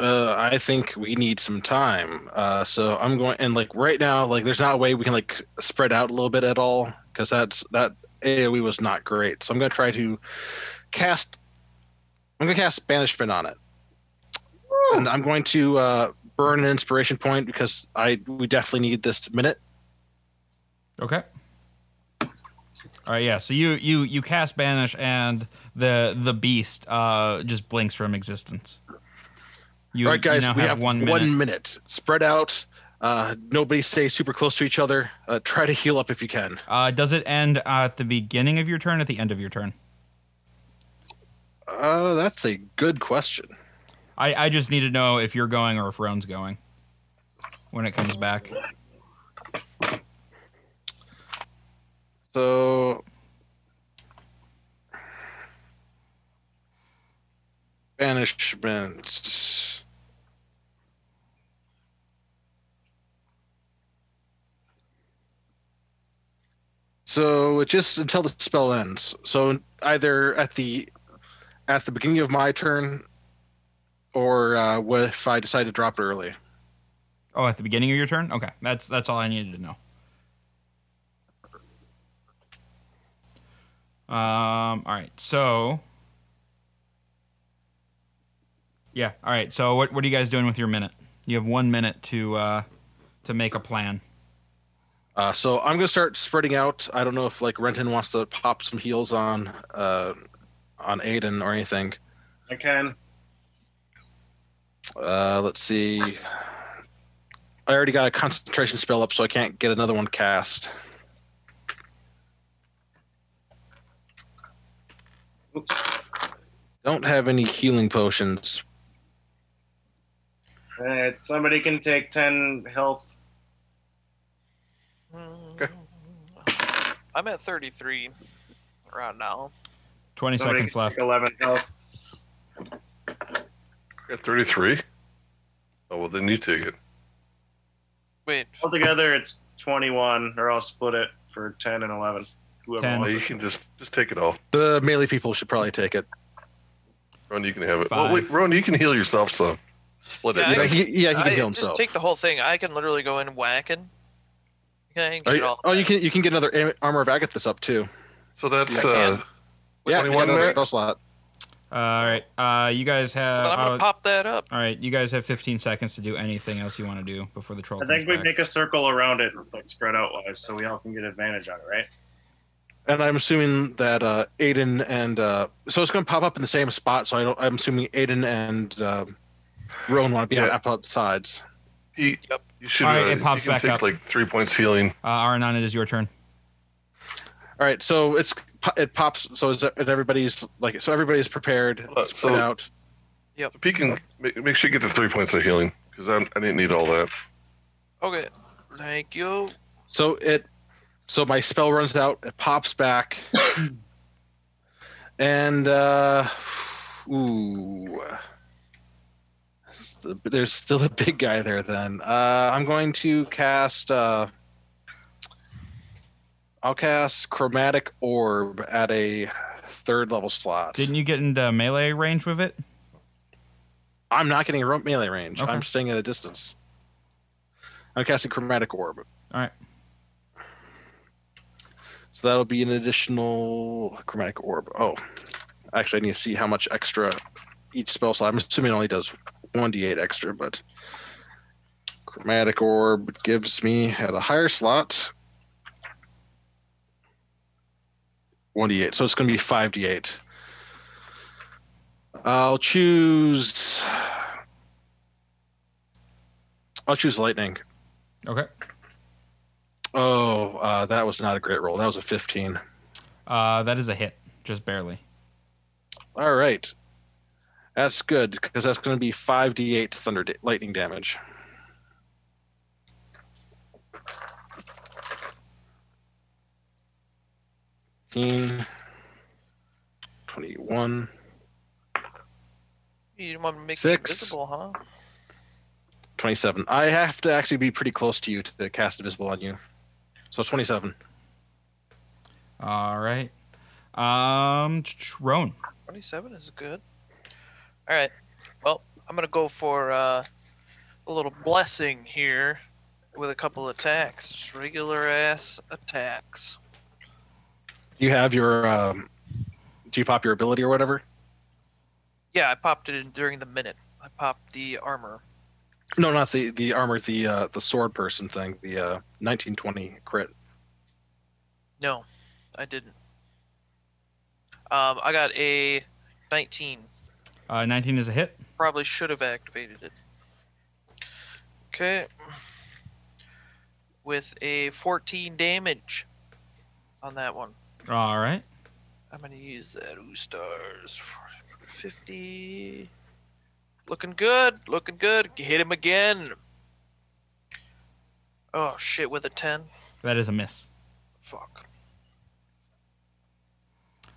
Uh, I think we need some time. Uh, so I'm going and like right now, like there's not a way we can like spread out a little bit at all because that's that AOE was not great. So I'm gonna try to cast. I'm gonna cast banishment on it, and I'm going to uh, burn an inspiration point because I we definitely need this minute. Okay. All right, yeah. So you you you cast banish, and the the beast uh, just blinks from existence. You, All right, guys, we have, have one one minute. minute. Spread out. Uh, nobody stay super close to each other. Uh, try to heal up if you can. Uh, does it end at the beginning of your turn? At the end of your turn? Uh, that's a good question. I, I just need to know if you're going or if Roan's going when it comes back. So banishment. So just until the spell ends. So either at the at the beginning of my turn, or uh, what if I decide to drop it early? Oh, at the beginning of your turn? Okay, that's that's all I needed to know. Um. All right. So. Yeah. All right. So what what are you guys doing with your minute? You have one minute to uh, to make a plan. Uh, so I'm gonna start spreading out. I don't know if like Renton wants to pop some heals on uh, on Aiden or anything. I can. Uh, let's see. I already got a concentration spell up, so I can't get another one cast. Oops. Don't have any healing potions. Alright, somebody can take 10 health. Mm. I'm at 33 right now. 20 Somebody seconds left. 11 health. Got 33? Oh, well, then you take it. Wait, Altogether, it's 21, or I'll split it for 10 and 11. Whoever 10. Wants you it. can just just take it all. The melee people should probably take it. Ron, you can have it. Five. Well, wait, Ron, you can heal yourself some. Split Yeah, it. I- Yeah, he, yeah, he can I, heal just take the whole thing. I can literally go in whacking. Okay, and Are get you- all oh, you can you can get another Am- armor of Agathys up too. so that's Yeah, I uh, can. Yeah, 21 you another Matt? spell slot. All right. Uh, you guys have. But I'm gonna uh, pop that up. all right. You guys have 15 seconds to do anything else you want to do before the troll I comes think we back. make a circle around it, like spread out wise, so we all can get advantage on it, right? And I'm assuming that uh, Aiden and uh, so it's going to pop up in the same spot. So I don't. I'm assuming Aiden and uh, Rowan want to be on opposite sides. he, Yep. you should All right, uh, it pops you can back take up. like three points healing. Uh, Aranon, it is your turn. All right, so it's it pops. So is it, everybody's like so everybody's prepared. Uh, spread so- out. If he can make, make sure you get the three points of healing because I didn't need all that. Okay, thank you. So it, so my spell runs out. It pops back, and uh, ooh, there's still a big guy there. Then uh, I'm going to cast. Uh, I'll cast chromatic orb at a third level slot. Didn't you get into melee range with it? I'm not getting a melee range. Okay. I'm staying at a distance. I'm casting chromatic orb. All right. So that'll be an additional chromatic orb. Oh, actually, I need to see how much extra each spell slot. I'm assuming it only does one d8 extra, but chromatic orb gives me at a higher slot one d8. So it's going to be five d8. I'll choose. I'll choose lightning. Okay. Oh, uh, that was not a great roll. That was a 15. Uh, that is a hit, just barely. All right. That's good because that's going to be 5d8 thunder da- lightning damage. Fifteen, 21, You want to make Six. me invisible, huh? 27. I have to actually be pretty close to you to cast invisible on you. So 27. All right. Um, ch- ch- 27 is good. All right. Well, I'm gonna go for uh, a little blessing here with a couple attacks, just regular ass attacks. You have your. Um, do you pop your ability or whatever? Yeah, I popped it in during the minute. I popped the armor. No, not the the armor, the uh, the sword person thing, the uh, 1920 crit. No, I didn't. Um, I got a 19. Uh, 19 is a hit. Probably should have activated it. Okay. With a 14 damage on that one. All right. I'm gonna use that Ooh stars. for 50. Looking good. Looking good. Hit him again. Oh shit! With a 10. That is a miss. Fuck.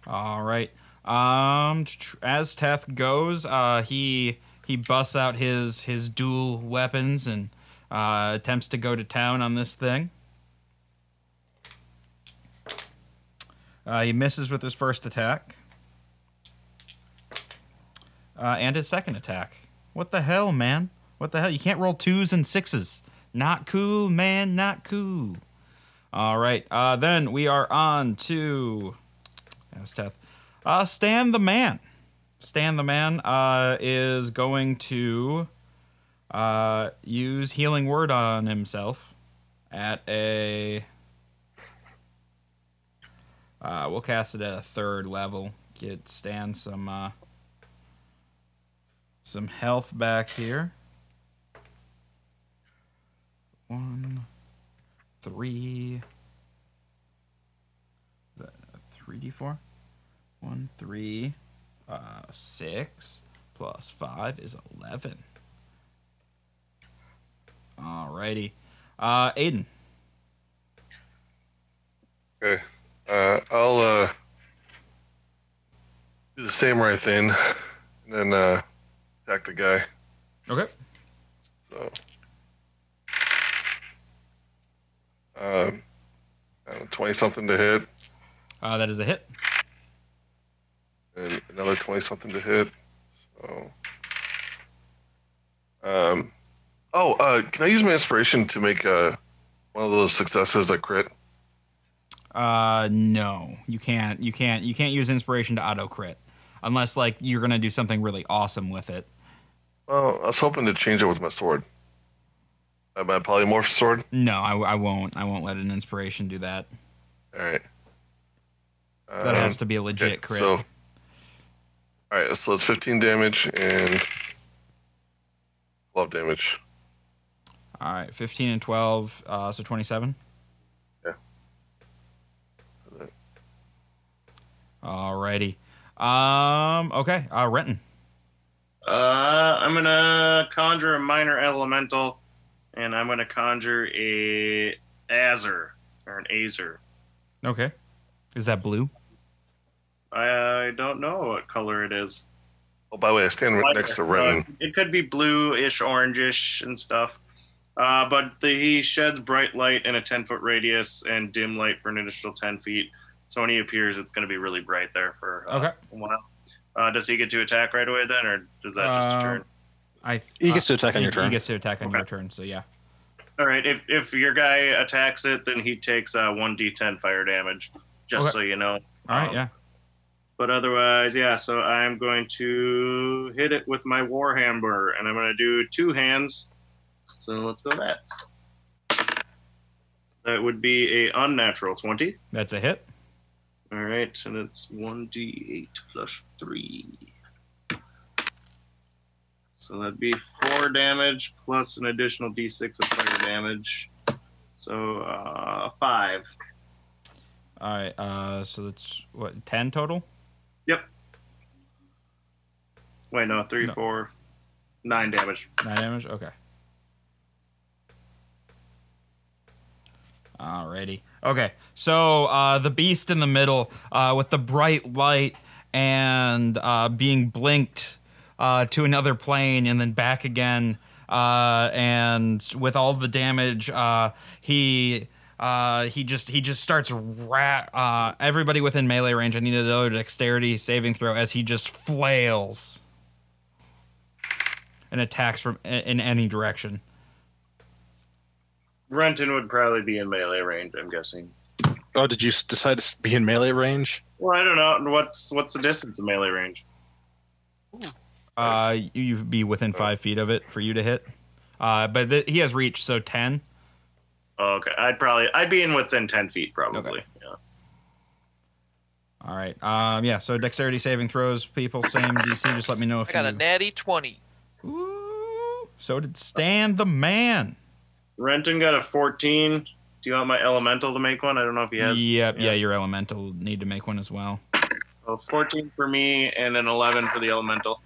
All right. Um, Azteth goes, uh, he he busts out his his dual weapons and uh, attempts to go to town on this thing. Uh, he misses with his first attack. Uh, and his second attack. What the hell, man? What the hell? You can't roll twos and sixes. Not cool, man. Not cool. All right. Uh, then we are on to. That's tough. Uh, Stan the man. Stan the man uh, is going to uh, use healing word on himself at a. Uh, we'll cast it at a third level. Get Stan some uh, some health back here. One, three, three d four. One, three, uh, six plus five is eleven. Alrighty, uh, Aiden. Okay. Uh, I'll uh, do the same right thing, and then uh, attack the guy. Okay. So, um, twenty something to hit, Uh, that is a hit. and another twenty something to hit. So, um, oh, uh, can I use my inspiration to make uh, one of those successes a crit? Uh, no, you can't. You can't. You can't use inspiration to auto crit unless like you're gonna do something really awesome with it. Well, I was hoping to change it with my sword. My polymorph sword. No, I, I won't. I won't let an inspiration do that. All right. That um, has to be a legit okay, crit. So, all right. So it's 15 damage and 12 damage. All right, 15 and 12, uh, so 27. Alrighty. Um. Okay. Uh, Renton. Uh, I'm gonna conjure a minor elemental, and I'm gonna conjure a Azer or an Azer. Okay. Is that blue? I don't know what color it is. Oh, by the way, I stand right next to Uh, Renton. it could be bluish, orangish, and stuff. Uh, but the, he sheds bright light in a 10 foot radius and dim light for an additional 10 feet. So when he appears, it's going to be really bright there for uh, Okay. a while. Uh, does he get to attack right away then, or does that just Uh, a turn? I. He gets to attack on he, your turn. He gets to attack on Okay. your turn. So yeah. All right. If if your guy attacks it, then he takes uh, 1d10 fire damage, just Okay. so you know. All right. Um, Yeah. But otherwise, yeah. So I'm going to hit it with my warhammer, and I'm going to do two hands. So let's go that. That would be a unnatural twenty. That's a hit. All right, and it's one d8 plus three. So that'd be four damage plus an additional d6 of fire damage. So uh, five. All right. Uh. So that's what ten total. Yep. Wait, no, three, No. four, nine damage. Nine damage. Okay. Alrighty. Okay. So uh, the beast in the middle, uh, with the bright light and uh, being blinked uh, to another plane and then back again, uh, and with all the damage, uh, he. He just he just starts rat everybody within melee range. I need another dexterity saving throw as he just flails and attacks from in any direction. Renton would probably be in melee range, I'm guessing. Oh, did you decide to be in melee range? Well, I don't know. What's what's the distance of melee range? Uh, you you'd be within five feet of it for you to hit. Uh, but th- he has reach, so ten. Oh, okay, I'd probably I'd be in within ten feet, probably. Okay. Yeah. All right. Um, yeah. So dexterity saving throws, people, same DC. Just let me know if I got you. a natty 20. Ooh, so did Stan the man. Renton got a 14. Do you want my elemental to make one? I don't know if he has. Yep. Yeah. Your elemental need to make one as well. So 14 for me and an 11 for the elemental.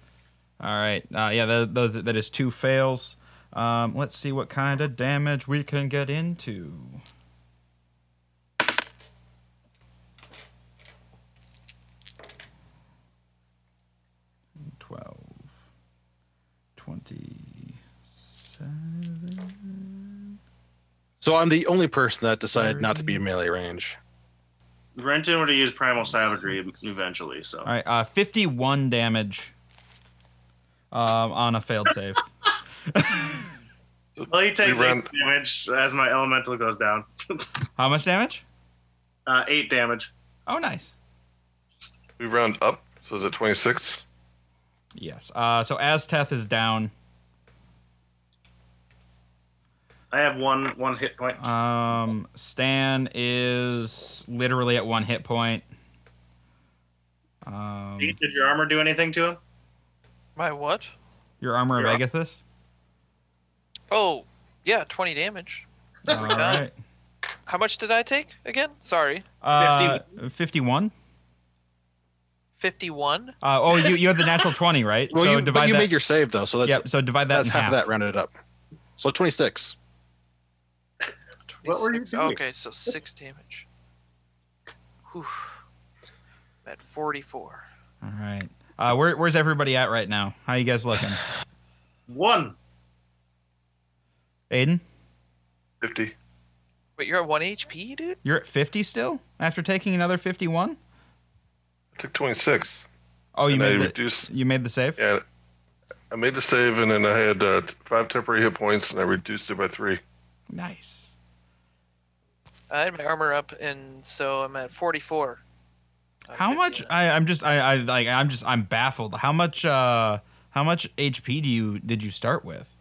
All right. Uh, yeah. That, those that is two fails. Um, let's see what kind of damage we can get into. Twelve. Twenty-seven. So I'm the only person that decided not to be in melee range. Renton would have used primal savagery eventually. So All right. Uh, fifty-one damage. Um, on a failed save. well, he takes We eight damage as my elemental goes down. How much damage? Uh, eight damage. Oh, nice. We round up, so is it 26? Yes. Uh, so Azteth is down. I have one one hit point. Um, Stan is literally at one hit point. Um, Did your armor do anything to him? My what? Your armor Your- of Agathys. Oh, yeah, 20 damage. All Every time. right. How much did I take again? Sorry. Uh, 51. 51? Uh, oh, you you had the natural 20, right? Well, so you, but divide you that. made your save though, so that's yep. So divide that that's in half half. of that rounded up. So 26. What were you doing? Okay, so 6 damage. Whew. I'm at 44. All right. Uh, where, where's everybody at right now? How you guys looking? One. Aiden, 50. Wait, you're at 1 HP, dude? you're at 50 still after taking another 51. I took 26. Oh, you and I made the reduced. you made the save. Yeah, I made the save, and then I had uh, five temporary hit points, and I reduced it by three. Nice. I had my armor up, and so I'm at 44. on How much? I, I'm just I, I like I'm just I'm baffled. How much uh how much HP do you did you start with?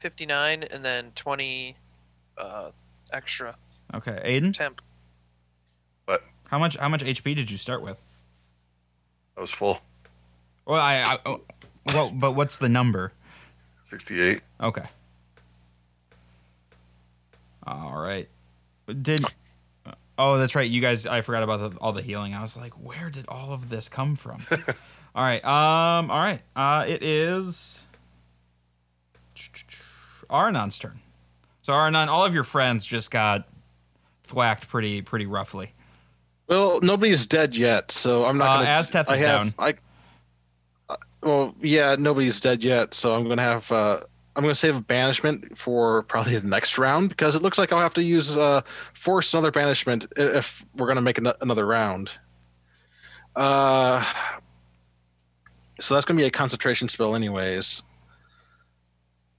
59 and then 20 uh, extra Okay, Aiden, temp. What? how much how much HP did you start with? I was full. Well, I, I oh, well, but what's the number? 68. Okay. All right. Did oh that's right. You guys, I forgot about the, all the healing. I was like, where did all of this come from? all right. Um. All right. Uh. It is Arnon's turn. So Arnon, all of your friends just got thwacked pretty pretty roughly. Well, nobody's dead yet, so I'm not Uh, gonna. Azteth I is have, down. I, uh, well, yeah, nobody's dead yet, so I'm gonna have. Uh, I'm gonna save a banishment for probably the next round because it looks like I'll have to use uh, force another banishment if we're gonna make an- another round. Uh, so that's gonna be a concentration spell, anyways.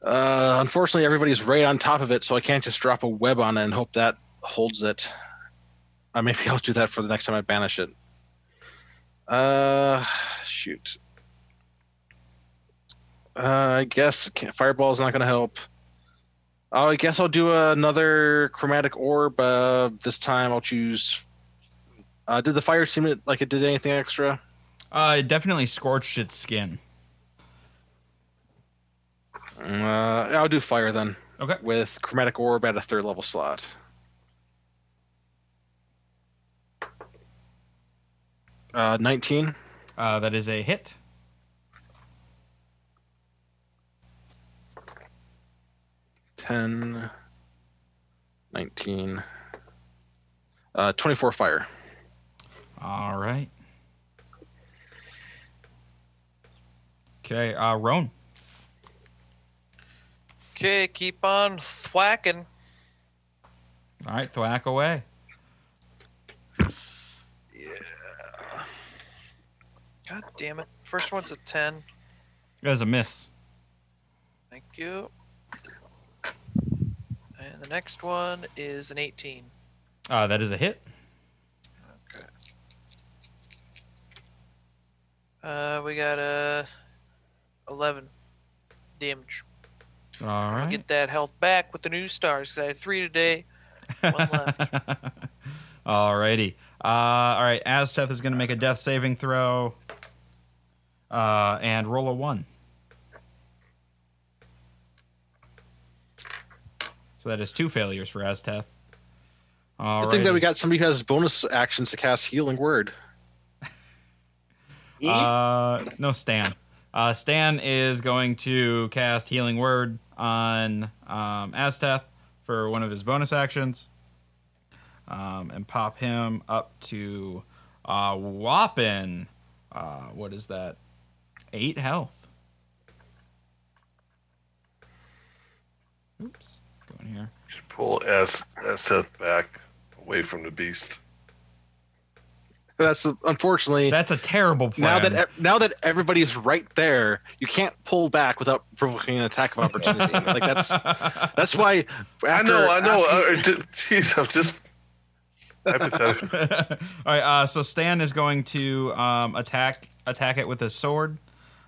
Uh, unfortunately, everybody's right on top of it, so I can't just drop a web on it and hope that holds it. Uh, maybe I'll do that for the next time I banish it. Uh, shoot. Uh, I guess fireball's not gonna help. Oh, I guess I'll do another chromatic orb. Uh, this time I'll choose. Uh, did the fire seem like it did anything extra? Uh, it definitely scorched its skin. Uh, I'll do fire then. Okay. With chromatic orb at a third level slot. Uh, 19. Uh, that is a hit. Ten, nineteen, uh, 24 fire. All right. Okay, uh, Roan. Okay, keep on thwacking. All right, thwack away. Yeah. God damn it. First one's a 10. That is a miss. Thank you. And the next one is an 18. Uh, that is a hit. Okay. Uh, we got a 11 damage. All I'll. Get that health back with the new stars because I had three today. One left. Alrighty. Uh, all right. Azteth is going to make a death saving throw. Uh, and roll a one. So that is two failures for Azteth. All I think that we got somebody who has bonus actions to cast Healing Word. Uh, no, Stan. Uh, Stan is going to cast Healing Word on um, Azteth for one of his bonus actions, um, and pop him up to uh, whopping. Uh, what is that? Eight health. Oops. Go in here. You should pull S Seth back away from the beast. That's unfortunately That's a terrible plan. now that now that everybody's right there, you can't pull back without provoking an attack of opportunity. like that's that's why. I know, I know. asking- Uh, d- Jeez, I'm just hypothetical. All right, uh, so Stan is going to um, attack attack it with his sword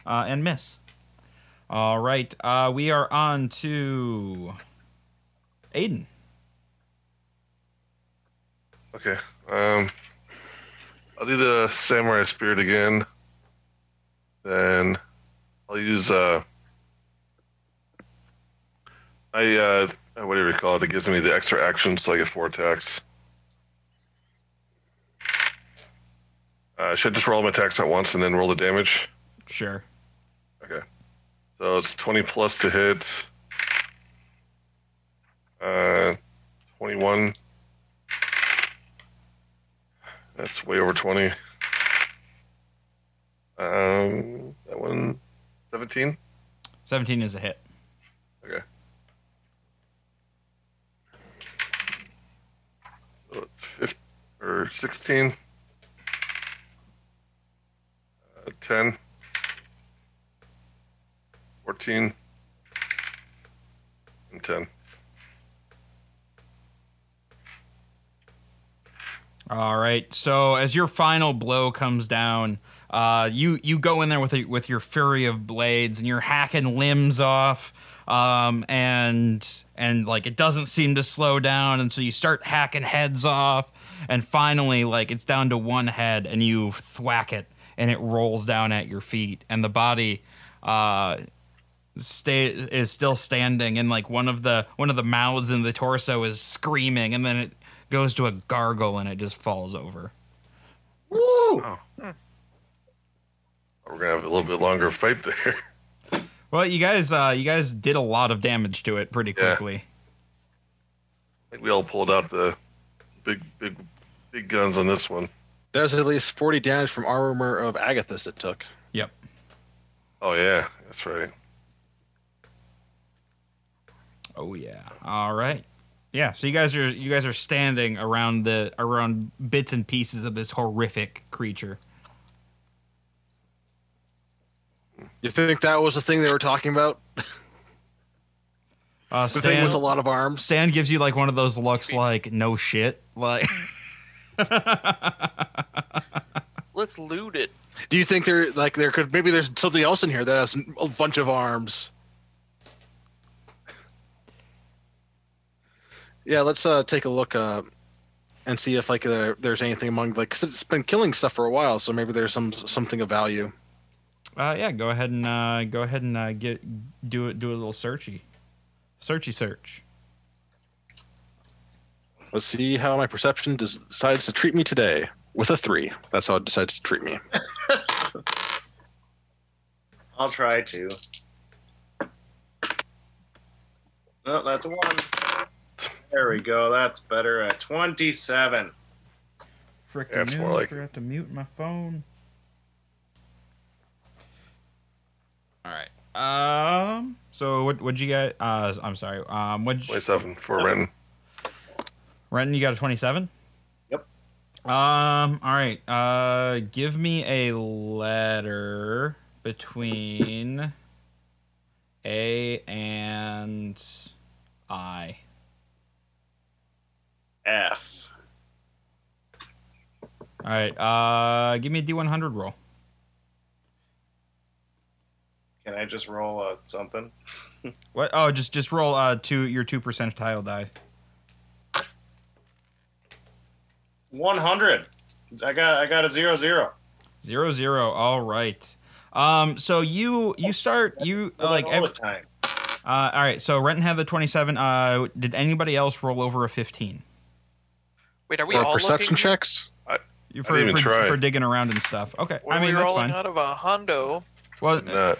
uh, and miss. All right, uh, we are on to Aiden. Okay. Um, I'll do the samurai spirit again. Then I'll use uh, I uh, what do you call it? It gives me the extra action, so I get four attacks. Uh, should I just roll my attacks at once and then roll the damage? Sure. Okay. So it's 20 plus to hit. Uh, 21. That's way over 20. Um, that one, 17. 17 is a hit. Okay. So it's 15, or 16. Uh, 10. 14. And 10. All right. So as your final blow comes down, uh, you you go in there with a, with your fury of blades and you're hacking limbs off, um, and and like it doesn't seem to slow down, and so you start hacking heads off, and finally like it's down to one head, and you thwack it, and it rolls down at your feet, and the body. Uh, stay is still standing and like one of the one of the mouths in the torso is screaming and then it goes to a gargle and it just falls over. We're going to have a little bit longer fight there. Well, you guys uh you guys did a lot of damage to it pretty Yeah. quickly. I think we all pulled out the big, big, big guns on this one. There's at least 40 damage from armor of Agathys it took. Yep. Oh, yeah, that's right. Oh yeah. All right. Yeah, so you guys are you guys are standing around the around bits and pieces of this horrific creature. You think that was the thing they were talking about? Uh, The thing Stan, with a lot of arms? Stan gives you like one of those looks like no shit. Like Let's loot it. Do you think there like there could maybe there's something else in here that has a bunch of arms? Yeah, let's uh, take a look uh, and see if like uh, there's anything among like 'cause it's been killing stuff for a while, so maybe there's some something of value. Uh, yeah, go ahead and uh, go ahead and uh, get do it. Do a little searchy, searchy search. Let's see how my perception des- decides to treat me today with a three. That's how it decides to treat me. I'll try to. No, that's a one. There we go. That's better at 27. Frickin' Yeah, it's more like- forgot to mute my phone. All right. Um. So what? What'd you get? Uh, I'm sorry. Um. What? 27 for Renton. Renton, you got a 27. Yep. Um. All right. Uh. Give me a letter between A and I. F. All right. Uh. Give me a D100 roll. Can I just roll uh, something? What? Oh, just just roll uh two your two percentile die. 100. I got I got a zero zero. Zero zero. All right. Um. So you you start you like all ev- the time. uh. All right. So Renton had the twenty seven. Uh. Did anybody else roll over a fifteen? Wait, are we Or all perception looking? checks. You I for, didn't even for, try. for digging around and stuff. Okay. Were I mean we that's rolling fine. out of a Hondo Well, Not.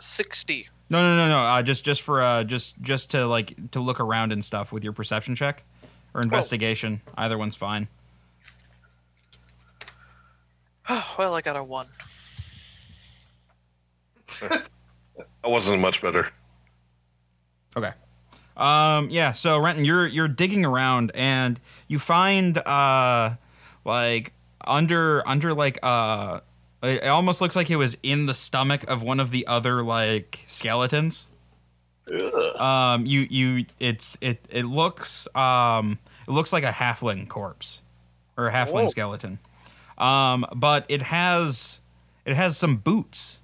60? no, no, no, no. Uh, just just for uh just just to like to look around and stuff with your perception check or investigation. Either one's fine. well, I got a 1. I wasn't much better. Okay. Um, yeah, so Renton, you're you're digging around and you find uh like under under like uh it almost looks like it was in the stomach of one of the other like skeletons. Um you you it's it it looks um it looks like a halfling corpse or a halfling Whoa. skeleton. Um but it has it has some boots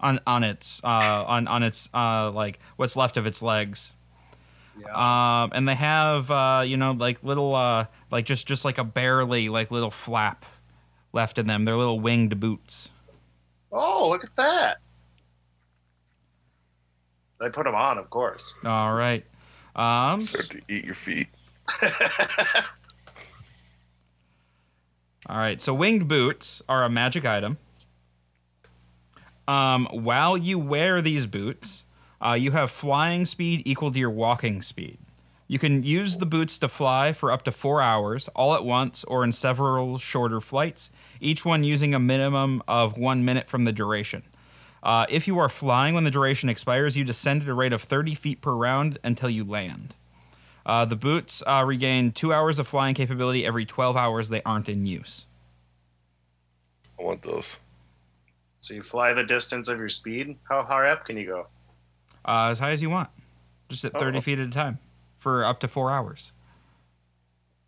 on on its uh on on its uh like what's left of its legs. Yeah. Um, and they have uh, you know like little uh, like just just like a barely like little flap left in them. They're little winged boots. oh, look at that. I put them on, of course. All right. Um, Start to eat your feet. All right, so winged boots are a magic item. Um, while you wear these boots, uh, you have flying speed equal to your walking speed. You can use the boots to fly for up to four hours, all at once, or in several shorter flights, each one using a minimum of one minute from the duration. Uh, if you are flying when the duration expires, you descend at a rate of 30 feet per round until you land. Uh, the boots uh, regain two hours of flying capability every 12 hours they aren't in use. I want those. So you fly the distance of your speed. How high up can you go? Uh, as high as you want, just at 30 Oh. feet at a time for up to four hours.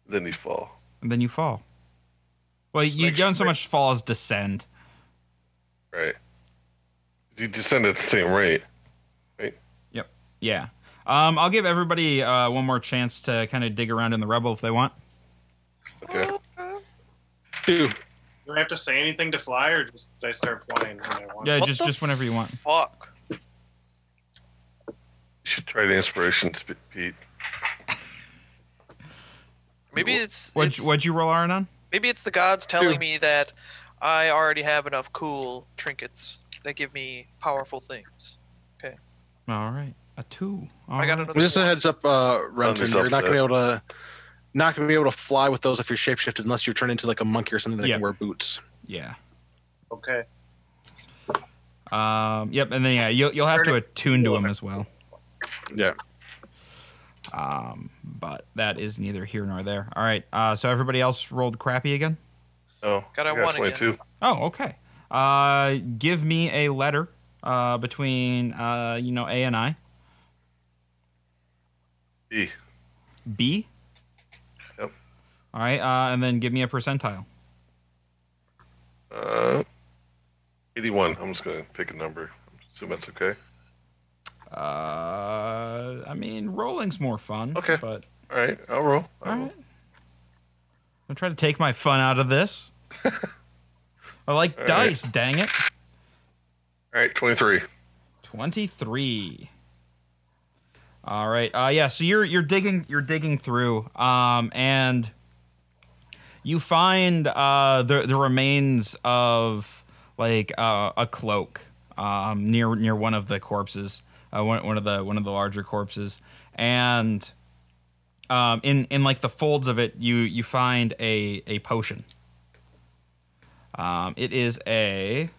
Then you fall. And then you fall. Well, Just you make don't so much fall as descend. Right. You descend at the same rate. Right? Yep. Yeah. Um, I'll give everybody uh, one more chance to kind of dig around in the rubble if they want. Okay. Two. Do I have to say anything to fly, or just I start flying when I want? Yeah, What just just whenever you want. Fuck. You should try the inspiration, Pete. Maybe it's, What'd, it's you- what'd you roll Aaron on? maybe it's the gods telling Two. me that I already have enough cool trinkets that give me powerful things. Okay. All right. A two. All I got right. another. Just a heads up, uh, Renton. yourself You're not gonna be able to, not gonna be able to fly with those if you're shapeshifted unless you're turned into like a monkey or something that Yeah. can wear boots. Yeah. Okay. Um, yep. And then, yeah, you'll, you'll have to attune to him as well. Yeah. Um, but that is neither here nor there. All right. Uh, so everybody else rolled crappy again? Oh, Got a I got one again. Oh, okay. Uh, give me a letter uh, between, uh, you know, A and I. E. B? Yep. All right. Uh, and then give me a percentile. Uh, 81. I'm just going to pick a number. I Assume that's okay. Uh, I mean, rolling's more fun. Okay. But All right. I'll roll. I'll all roll. I'm trying to take my fun out of this. I like All right. dice, dang it. All right. 23. 23 all right uh yeah so you're you're digging you're digging through um and you find uh the the remains of like uh, a cloak um near near one of the corpses uh one, one of the one of the larger corpses and um in in like the folds of it you you find a a potion um it is a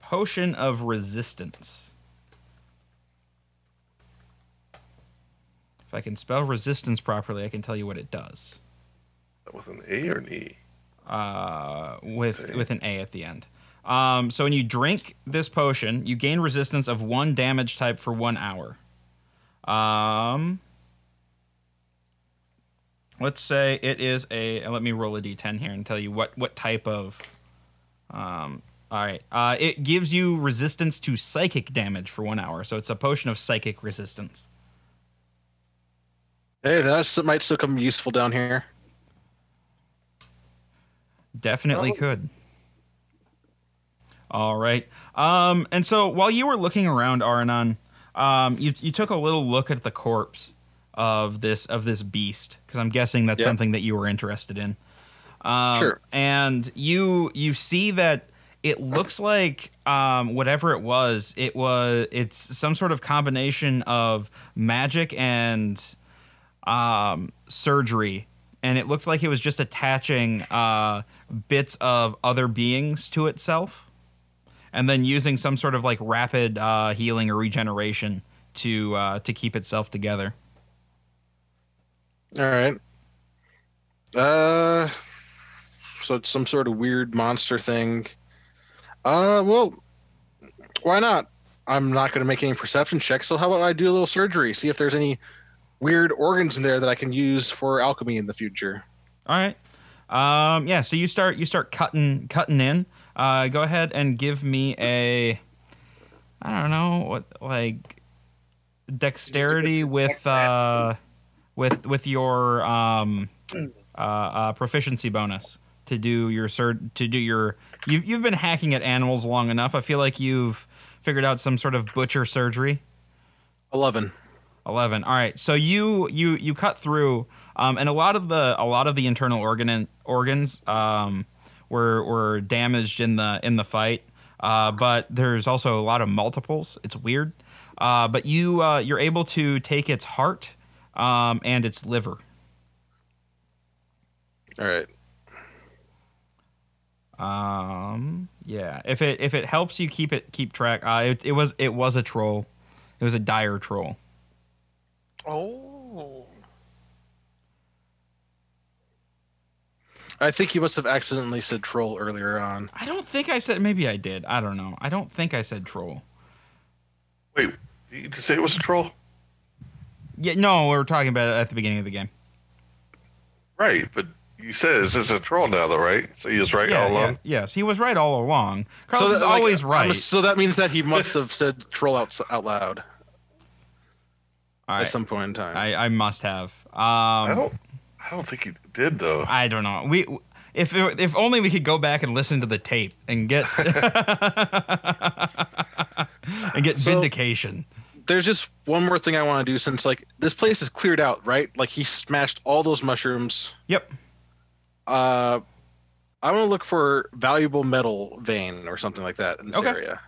potion of resistance If I can spell resistance properly, I can tell you what it does. With an A or an E? Uh, with with an A at the end. Um, so when you drink this potion, you gain resistance of one damage type for one hour. Um, let's say it is a. Let me roll a d10 here and tell you what what type of. Um, all right. Uh, it gives you resistance to psychic damage for one hour, so it's a potion of psychic resistance. Hey, that might still come useful down here. Definitely Oh. could. All right. Um, and so while you were looking around Aranon, um, you you took a little look at the corpse of this of this beast because I'm guessing that's Yeah. something that you were interested in. Um, Sure. And you you see that it looks like um, whatever it was, it was it's some sort of combination of magic and um, surgery, and it looked like it was just attaching uh, bits of other beings to itself, and then using some sort of like rapid uh, healing or regeneration to uh, to keep itself together. All right. Uh, so it's some sort of weird monster thing. Uh, well, why not? I'm not going to make any perception checks. So how about I do a little surgery, see if there's any weird organs in there that I can use for alchemy in the future. All right. Um, yeah. So you start you start cutting cutting in. Uh, go ahead and give me a I don't know what like dexterity with uh, with with your um, uh, uh, proficiency bonus to do your sur- to do your you've you've been hacking at animals long enough. I feel like you've figured out some sort of butcher surgery. Eleven. 11 all right so you you you cut through um, and a lot of the a lot of the internal organ organs um, were were damaged in the in the fight. Uh, but there's also a lot of multiples. It's weird. Uh, but you uh, you're able to take its heart um, and its liver. All right. um, yeah. If it if it helps you keep it keep track uh, it, it was it was a troll. It was a dire troll. Oh. I think you must have accidentally said troll earlier on. I don't think I said maybe I did I don't know I don't think I said troll Wait, did you just say it was a troll? Yeah, no, we were talking about it at the beginning of the game. Right, but you said it's just a troll now, though, right? So he was right yeah, all yeah, along. yes, he was right all along. Carlos is that- like, always I'm- right. So that means that he must have said troll out out loud All at some point in time. I, I must have. Um, I I don't. I don't think he did though. I don't, know. We if if only we could go back and listen to the tape and get and get So- vindication. There's just one more thing I want to do since like this place is cleared out, right? Like he smashed all those mushrooms. Yep. Uh, I want to look for valuable metal vein or something like that in this Okay. area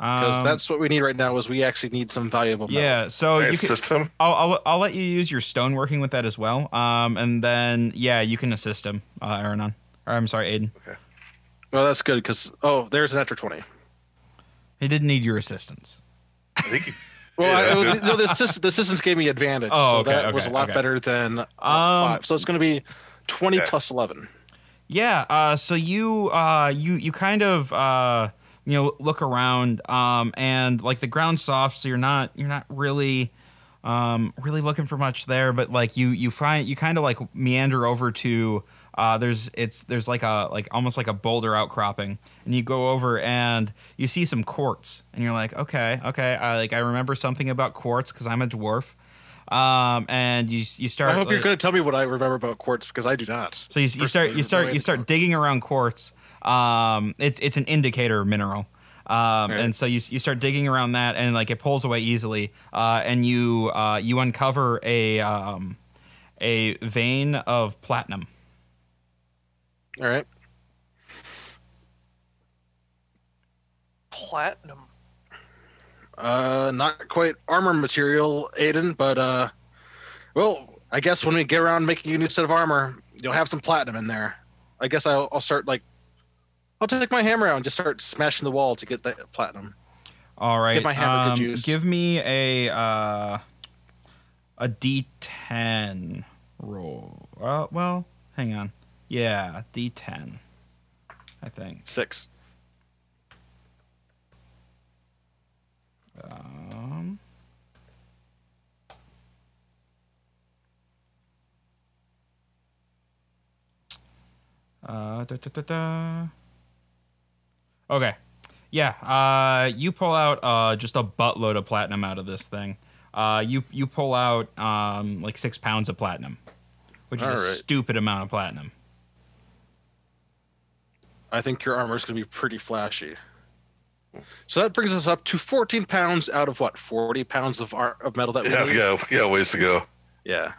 because Um, that's what we need right now. Is we actually need some valuable metal. yeah. So Right, you can. assist him. I'll, I'll I'll let you use your stone working with that as well. Um, and then yeah, you can assist him, uh, Aranon. Or I'm sorry, Aiden. okay Well, that's good because oh, there's an extra twenty. He didn't need your assistance. I think he. Well, Yeah. it was, no, the, assist, the assistants gave me advantage, Oh, so okay, that was a lot okay. better than uh, Um, five. So it's going to be twenty Okay. plus eleven. Yeah, uh, so you uh, you you kind of uh, you know look around um, and like the ground's soft, so you're not you're not really um, really looking for much there, but like you you find you kind of like meander over to uh, there's it's there's like a like almost like a boulder outcropping, and you go over and you see some quartz, and you're like okay okay I like I remember something about quartz because I'm a dwarf. Um, and you you start. I hope you're going to tell me what I remember about quartz because I do not. so you, you start you start you start digging around quartz. Um, it's it's an indicator mineral. Um, Right. and so you, you start digging around that, and like it pulls away easily. Uh, and you uh, you uncover a um, a vein of platinum. All right. Platinum. Uh, not quite armor material, Aiden, but uh, well, I guess when we get around making a new set of armor, you'll have some platinum in there. I guess I'll, I'll start like, I'll take my hammer out and just start smashing the wall to get that platinum. All right. my hammer good um, use. Give me a uh, a D10 roll. Uh, well, hang on. Yeah, D10. I think. Six. Um, uh, da, da, da, da. Okay. Yeah. Uh, you pull out uh, just a buttload of platinum out of this thing. Uh, you you pull out um, like six pounds of platinum, which is a All right. stupid amount of platinum. I think your armor is going to be pretty flashy. So that brings us up to 14 pounds out of what? 40 pounds of ar- of metal that we Yeah, need. yeah, yeah. Ways to go. Yeah.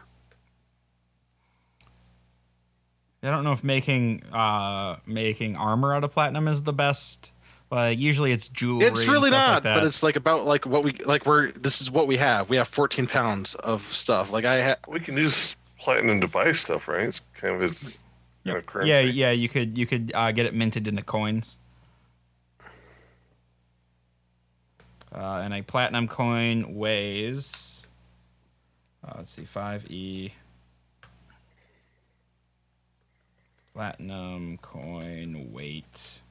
I don't know if making uh, making armor out of platinum is the best. Like usually it's jewelry. It's really and stuff not, like that. but it's like about like what we like. We're this is what we have. We have 14 pounds of stuff. Like I ha- We can use platinum to buy stuff, right? It's kind of his kind of currency. Yeah, yeah, you could you could uh, get it minted into coins. Uh, and a platinum coin weighs. Uh, let's see, five e. Platinum coin weight.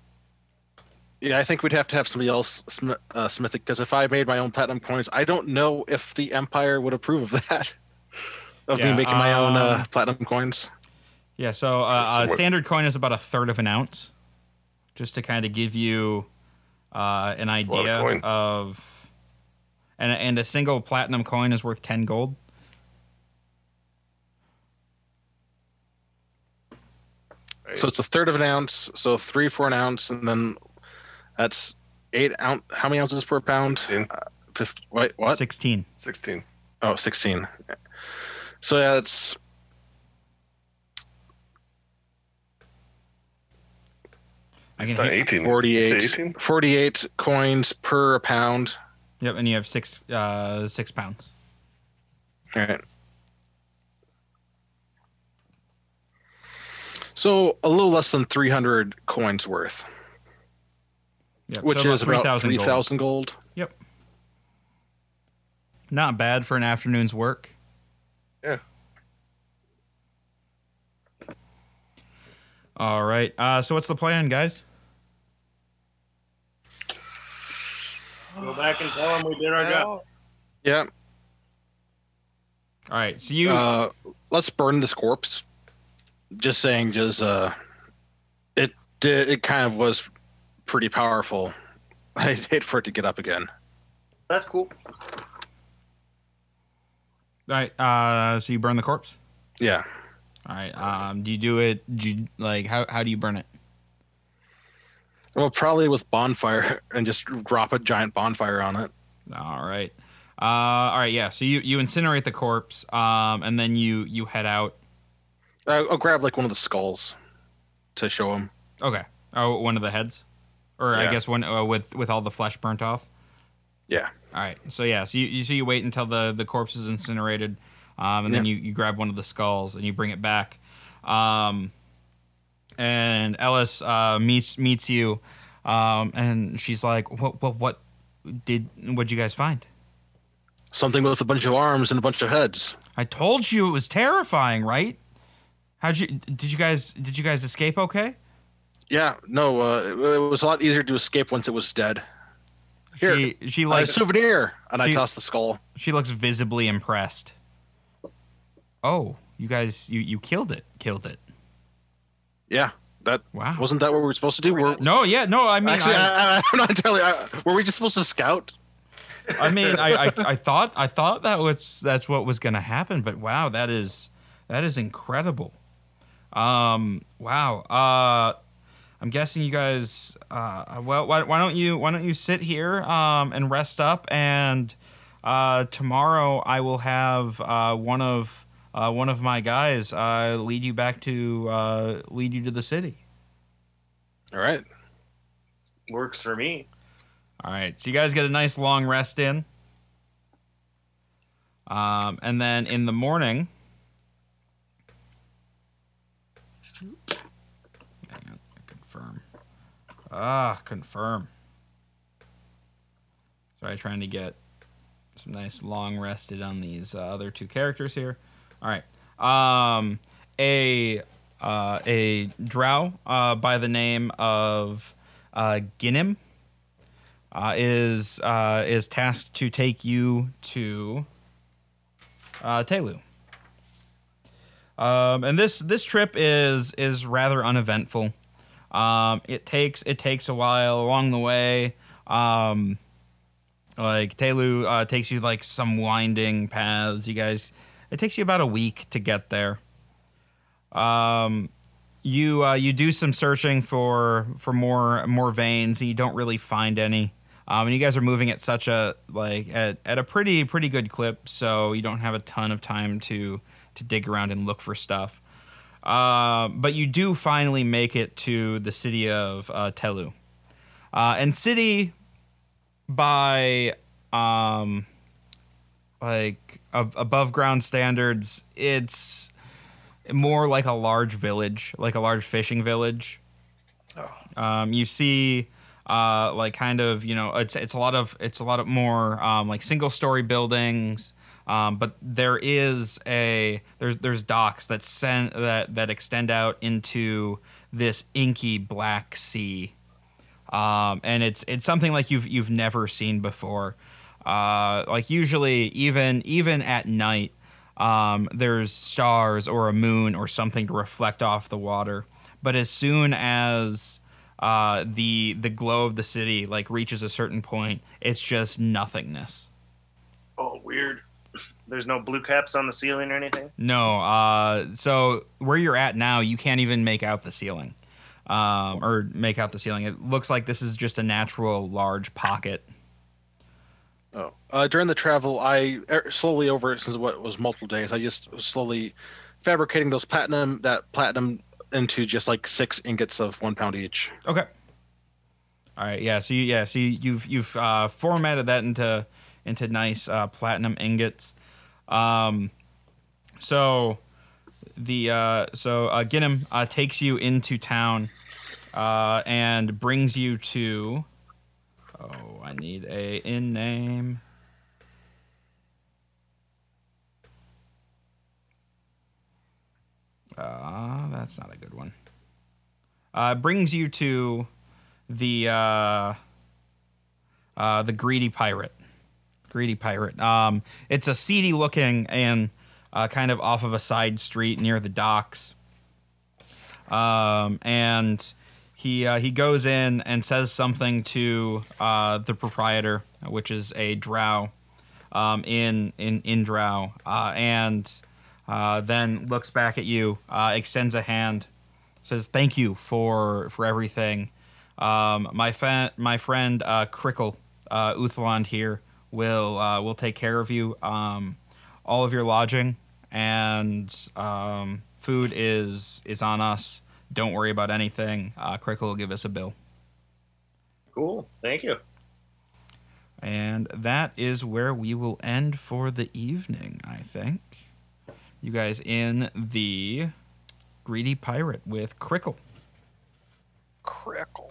yeah. I think we'd have to have somebody else sm- uh, smith it because if I made my own platinum coins, I don't know if the Empire would approve of that. of Yeah, me making my own uh, um, platinum coins. Yeah, so uh, a what- standard coin is about a third of an ounce, just to kind of give you uh, an lot of idea of, and and a single platinum coin is worth ten gold. Right. So it's a third of an ounce. So three for an ounce, and then that's eight ounce. How many ounces per pound? Fifteen. Uh, Fif- wait, what? 16. 16. Oh, 16. So yeah, it's I can It's not hit, 18. 48, 18? 48 coins per pound. Yep, and you have six uh six pounds. All right. So a little less than 300 coins worth, Yep, which so is about 3,000 gold. 3,000 gold. Not bad for an afternoon's work. Yeah. All right. Uh, so what's the plan, guys? Go back and tell them we did our job. Well, Yeah. All right. So you Uh, let's burn this corpse. Just saying, just uh, it did. It kind of was pretty powerful. I'd hate for it to get up again. That's cool. all right. Uh, so you burn the corpse. Yeah. All right. Um, do you do it? Do you, like how how do you burn it? Well, probably with bonfire and just drop a giant bonfire on it. All right. Uh, all right. Yeah. So you you incinerate the corpse. Um, and then you you head out. I'll, I'll grab like one of the skulls to show him. Okay. Oh, one of the heads, or I guess one uh, with with all the flesh burnt off. Yeah. All right. So yeah. So you, you so you wait until the the corpse is incinerated, um, and then you you grab one of the skulls and you bring it back. Um, and Ellis uh, meets meets you, um, and she's like, "What what what did what'd you guys find?" Something with a bunch of arms and a bunch of heads. I told you it was terrifying, right? How'd you did you guys did you guys escape okay? Yeah, no, uh, it, it was a lot easier to escape once it was dead. Here, she she Like a souvenir, and I she- tossed the skull. she looks visibly impressed. Oh, you guys you you killed it. Killed it. Yeah, that Wow. wasn't that what we were supposed to do. We're, No, yeah, no, I mean actually, I, I, I, I'm not entirely. I, were we just supposed to scout? I mean I, I I thought I thought that was that's what was going to happen, but wow, that is that is incredible. Um wow. Uh I'm guessing you guys uh well why, why don't you why don't you sit here um and rest up and uh tomorrow I will have uh one of uh, one of my guys uh, lead you back to uh, lead you to the city. All right. Works for me. All right, so you guys get a nice long rest in, um, and then in the morning. Hang on, confirm. Ah, confirm. Sorry, trying to get some nice long rested on these uh, other two characters here. All right, um, a uh, a drow uh, by the name of uh, Ginnim uh, is uh, is tasked to take you to uh, Telu. Um, and this this trip is is rather uneventful. Um, it takes it takes a while along the way. Um, like Telu uh, takes you like some winding paths. You guys, it takes you about a week to get there. Um, you uh, you do some searching for for more more veins, and you don't really find any. Um, and you guys are moving at such a like at, at a pretty pretty good clip, so you don't have a ton of time to to dig around and look for stuff. Uh, but you do finally make it to the city of uh, Telu, uh, and city by um, like ab- above ground standards, it's more like a large village, like a large fishing village. Um, you see, uh, like kind of, you know, it's it's a lot of it's a lot of more um, like single story buildings. Um, but there is a there's there's docks that send that that extend out into this inky black sea, um, and it's it's something like you've you've never seen before. Uh, like usually, even even at night, um, there's stars or a moon or something to reflect off the water. But as soon as uh, the the glow of the city like reaches a certain point, it's just nothingness. Oh, weird. There's no blue caps on the ceiling or anything. No, uh, so where you're at now, you can't even make out the ceiling, um, or make out the ceiling. It looks like this is just a natural large pocket. Oh, uh, during the travel, I er, slowly over since what was multiple days, I just was slowly fabricating those platinum that platinum into just like six ingots of one pound each. Okay. All right. Yeah. So you, yeah. So you, you've you've uh, formatted that into into nice uh, platinum ingots. Um, so the uh, so uh, Ginham uh, takes you into town uh, and brings you to. Oh, I need a in name. Uh, that's not a good one. Uh, brings you to the uh, uh, the greedy pirate. Greedy pirate. Um, it's a seedy looking and uh, kind of off of a side street near the docks. Um, and he uh, he goes in and says something to uh, the proprietor, which is a drow um, in in in drow, uh, and uh, then looks back at you, uh, extends a hand, says thank you for for everything. Um, my fa- my friend Crickle uh, Uthland here will uh, will take care of you. Um, all of your lodging and um, food is is on us. Don't worry about anything. Uh, Crickle will give us a bill. Cool. Thank you. And that is where we will end for the evening, I think. You guys in the Greedy Pirate with Crickle. Crackle.